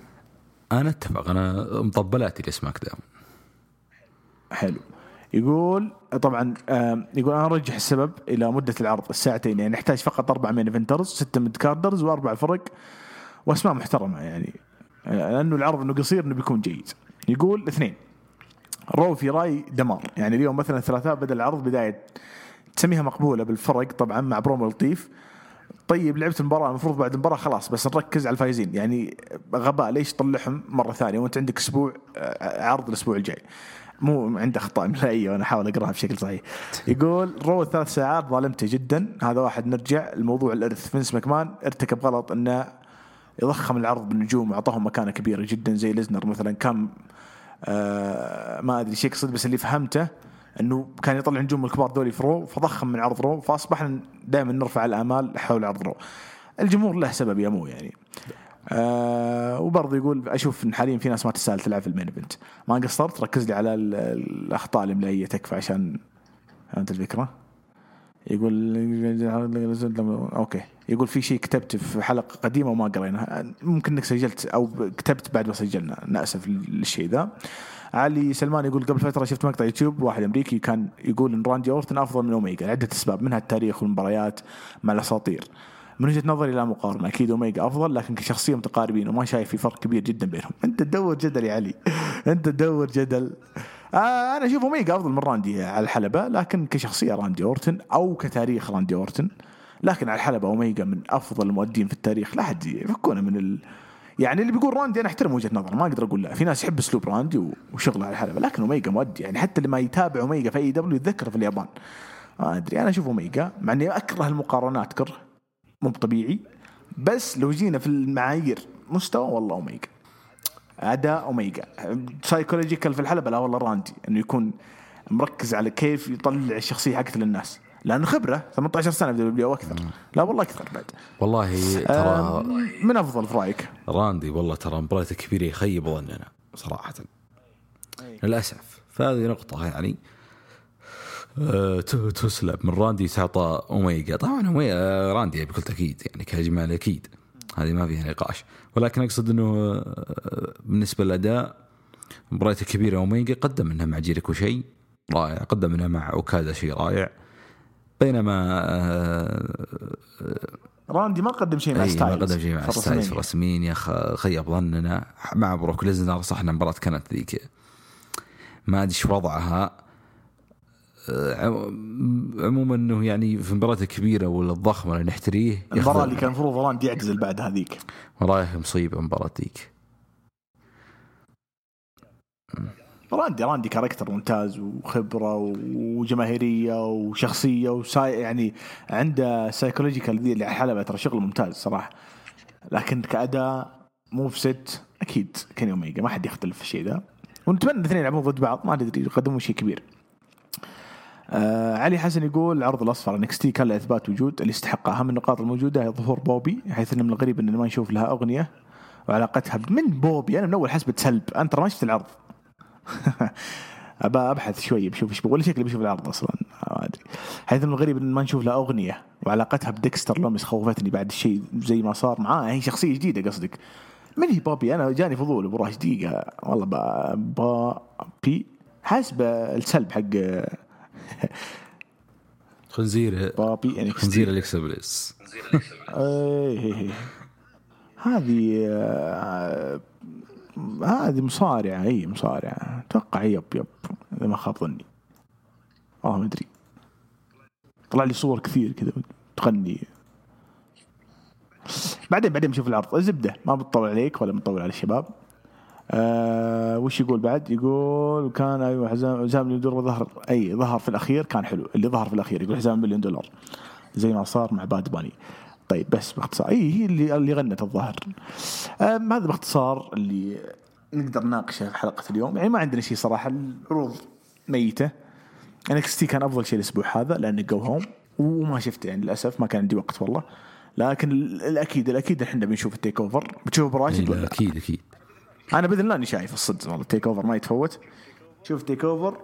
أنا أتفق. أنا مطبلاتي ل SmackDown حلو. يقول طبعا يقول أنا أرجح السبب إلى مدة العرض الساعتين يعني نحتاج فقط أربع main eventers ستة mid-carders وأربع فرق وأسماء محترمة يعني. لأنه العرض إنه قصير إنه بيكون جيد. يقول اثنين. Raw في رأي دمار. يعني اليوم مثلا الثلاثاء بدأ العرض بداية تسميها مقبولة بالفرق طبعا مع برومو لطيف. طيب لعبت المباراة المفروض بعد المباراة خلاص بس نركز على الفايزين. يعني غباء ليش تطلعهم مرة ثانية؟ وانت عندك أسبوع آه، عرض الأسبوع الجاي. مو عنده أخطاء املائيه وأنا أحاول أقراها بشكل صحيح. يقول Raw ثلاث ساعات ظالمته جدا. هذا واحد نرجع. الموضوع الإرث. فينس ماكمان ارتكب غلط إنه يضخم العرض بالنجوم وأعطاهم مكانة كبيرة جدا زي ليزنر مثلا. كان آه ما أدري إيش يقصد بس اللي فهمته إنه كان يطلع نجوم الكبار ذولي في Raw فضخم من عرض Raw فأصبحنا دائما نرفع الأمال حول عرض Raw. الجمهور له سبب يا مو يعني. آه وبرضه يقول أشوف إن حاليا في ناس ما تستاهل تلعب في ال main event. ما قصرت؟ ركز لي على ال- الأخطاء الاملائيه تكفى عشان فهمت الفكرة؟ يقول okay. يقول في شيء كتبت في حلقة قديمة وما قريناها. ممكن إنك سجلت أو كتبت بعد ما سجلنا. نأسف للشيء ذا. علي سلمان يقول قبل فترة شفت مقطع يوتيوب واحد أمريكي كان يقول إن راندي أورتن أفضل من أوميجا لعدة أسباب منها التاريخ والمباريات مع الأساطير. من وجهة نظري لا مقارنة أكيد أوميجا أفضل لكن كشخصية متقاربين وما شايف في فرق كبير جدا بينهم. أنت تدور جدل يا علي أنت تدور جدل. آه أنا أشوف أوميجا أفضل من راندي على الحلبة لكن كشخصية راندي أورتن أو كتاريخ راندي أورتن لكن على الحلبة أوميجا من أفضل المؤدين في التاريخ لا حد يفكونا من ال... يعني اللي بيقول راندي أنا أحترم وجهة نظره ما أقدر أقول لا. في ناس يحب أسلوب راندي وشغله على الحلبه لكن أوميجا مؤدي يعني حتى اللي ما يتابع أوميجا في AEW يتذكر في اليابان. ما أدري أنا أشوف أوميجا مع إني أكره المقارنات كره مو طبيعي. بس لو جينا في المعايير مستوى والله أوميجا. أداء أوميجا. psychological في الحلبه لا والله راندي إنه يكون مركز على كيف يطلع الشخصية حقته للناس. لأنه خبرة 18 سنة في W أكثر لا والله أكثر بعد. والله ترى آم، من أفضل في رأيك؟ راندي والله ترى مباراته كبيرة يخيب ظننا صراحة. للأسف. فهذه نقطة يعني آه، تسلب من راندي تعطى اوميجا طبعا اوميجا راندي بكل تأكيد يعني كاجمال أكيد. هذه ما فيها نقاش. ولكن أقصد إنه آه، بالنسبة للأداء مباراته كبيرة اوميجا قدم منها مع جيريكو شيء رائع قدم منها مع أوكادا شيء رائع. بينما آه، راندي ما قدم شيء مع ما ستايلز قدم شيء مع ستايلز في. WrestleMania خيب ظننا مع بروك ليزنر صح إن المباراة كانت ذيك. ما أدري إيش وضعها. آه، عم- عموما إنه يعني في المباراه الكبيره ولا الضخمة اللي نحتريه المباراة اللي كان المفروض راندي يعتزل بعد هذيك. والله مصيبة المباراه ذيك. راندي راندي character ممتاز وخبرة وجماهيرية وشخصية وساي يعني عنده psychological ذي اللي على الحلبه ترى شغل ممتاز صراحة. لكن كأداء موف ست أكيد كيني أوميجا ما حد يختلف في الشيء ذا. ونتمنى الاثنين يلعبون ضد بعض ما ندري يقدمون شيء كبير. آه علي حسن يقول العرض الأصفر إنكس تي كان له إثبات وجود اللي يستحق اهم النقاط الموجودة هي ظهور بوبي حيث إنه من الغريب اننا ما نشوف لها أغنية وعلاقتها من بوبي. أنا من أول حسبت سلب. أنت ما شفت العرض. ابى أبحث شوي بشوف إيش ولا شكلي بشوف العرض أصلا ما أدري. حيث إنه الغريب إن ما نشوف لها أغنية وعلاقتها بديكستر لوميس خوفتني بعد الشيء زي ما صار معاه. هي شخصية جديدة قصدك. من هي بوبي أنا جاني فضول أبو راش دقيقة. والله با- بوبي حاسب السلب حق خنزير. بوبي يعني خنزير أليكسا بليس. إيه إيه إيه. هذه آه، هذه مصارعة هي مصارعة. أتوقع يب يب إذا ما خاب ظني. والله ما أدري. طلع لي صور كثير كذا تغني. بعدين بعدين بشوف العرض. الزبدة. ما بتطول عليك ولا بنطول على الشباب. آه وش يقول بعد؟ يقول كان أيوه حزام حزام مليون دولار ظهر. أي ظهر في الأخير كان حلو. اللي ظهر في الأخير يقول حزام مليون دولار. زي ما صار مع باد باني. طيب بس باختصار. اي هي اللي اللي غنت الظاهر. هذا باختصار اللي نقدر نناقشه في حلقة اليوم. يعني ما عندنا شيء صراحة العروض ميتة. انكس تي كان أفضل شيء الأسبوع هذا لأنه جو هوم وما شفته يعني للأسف ما كان عندي وقت والله. لكن ال- الاكيد الأكيد إحنا بنشوف التيك اوفر بتشوف براشد ولا لا؟ أكيد أكيد. أنا بإذن الله إني شايف الصدق والله. التيك اوفر ما يتفوت. شوف تيك اوفر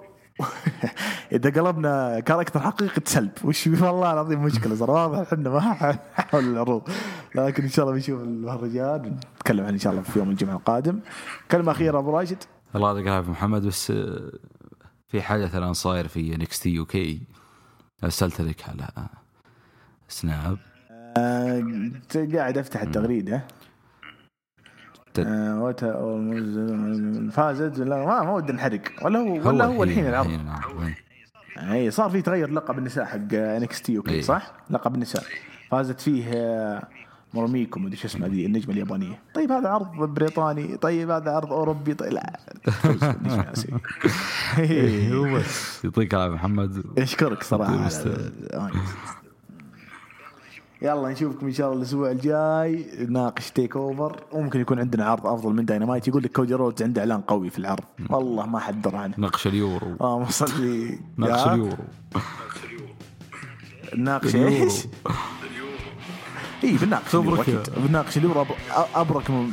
إذا قلبنا كاركتر حقيقي سلب وش والله العظيم مشكلة صار واضح إحنا ما حول العروض لكن إن شاء الله بنشوف المهرجان نتكلم عنه إن شاء الله في يوم الجمعة القادم. كلمة أخيرة أبو راشد. الله يعطيك العافية محمد. بس آه، في حدث الآن صاير في NXT UK أرسلت لك على Snap آه، قاعد أفتح التغريدة. آه، فازت لا ما ما ودي نحرق ولا هو ولا هو الحين العرض. اي صار في تغير لقب النساء حق NXT UK إيه. صح؟ لقب النساء فازت فيه آه، موروميكو مدري شو اسمها ذي النجمة اليابانية طيب هذا عرض بريطاني طيب هذا عرض أوروبي طيب لا. إيه، هو يعطيك العافية محمد أشكرك صراحة. يلا نشوفكم إن شاء الله الأسبوع الجاي. نناقش TakeOver وممكن يكون عندنا عرض أفضل من داينامايت يقول لك كودي رودز عنده إعلان قوي في العرض. والله ما حد درى عنه. نقش اليورو. اللهم صل لي نقش يا. اليورو. اليورو. إيش؟ اي بنناقش أكيد. بنناقش اليورو. أبرك من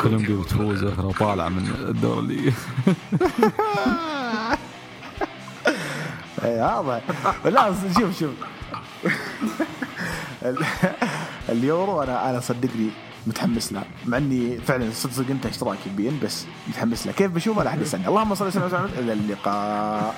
كولومبيا بتفوز أخرى طالعة من الدور اللي هذا لا شوف شوف. ال- اليورو أنا أنا صدقني متحمس له مع إني فعلا صدق صدق أنت إشتراكي بين بس متحمس له. كيف بشوفه؟ لا أحد يسألني. اللهم صل وسلم على اللقاء.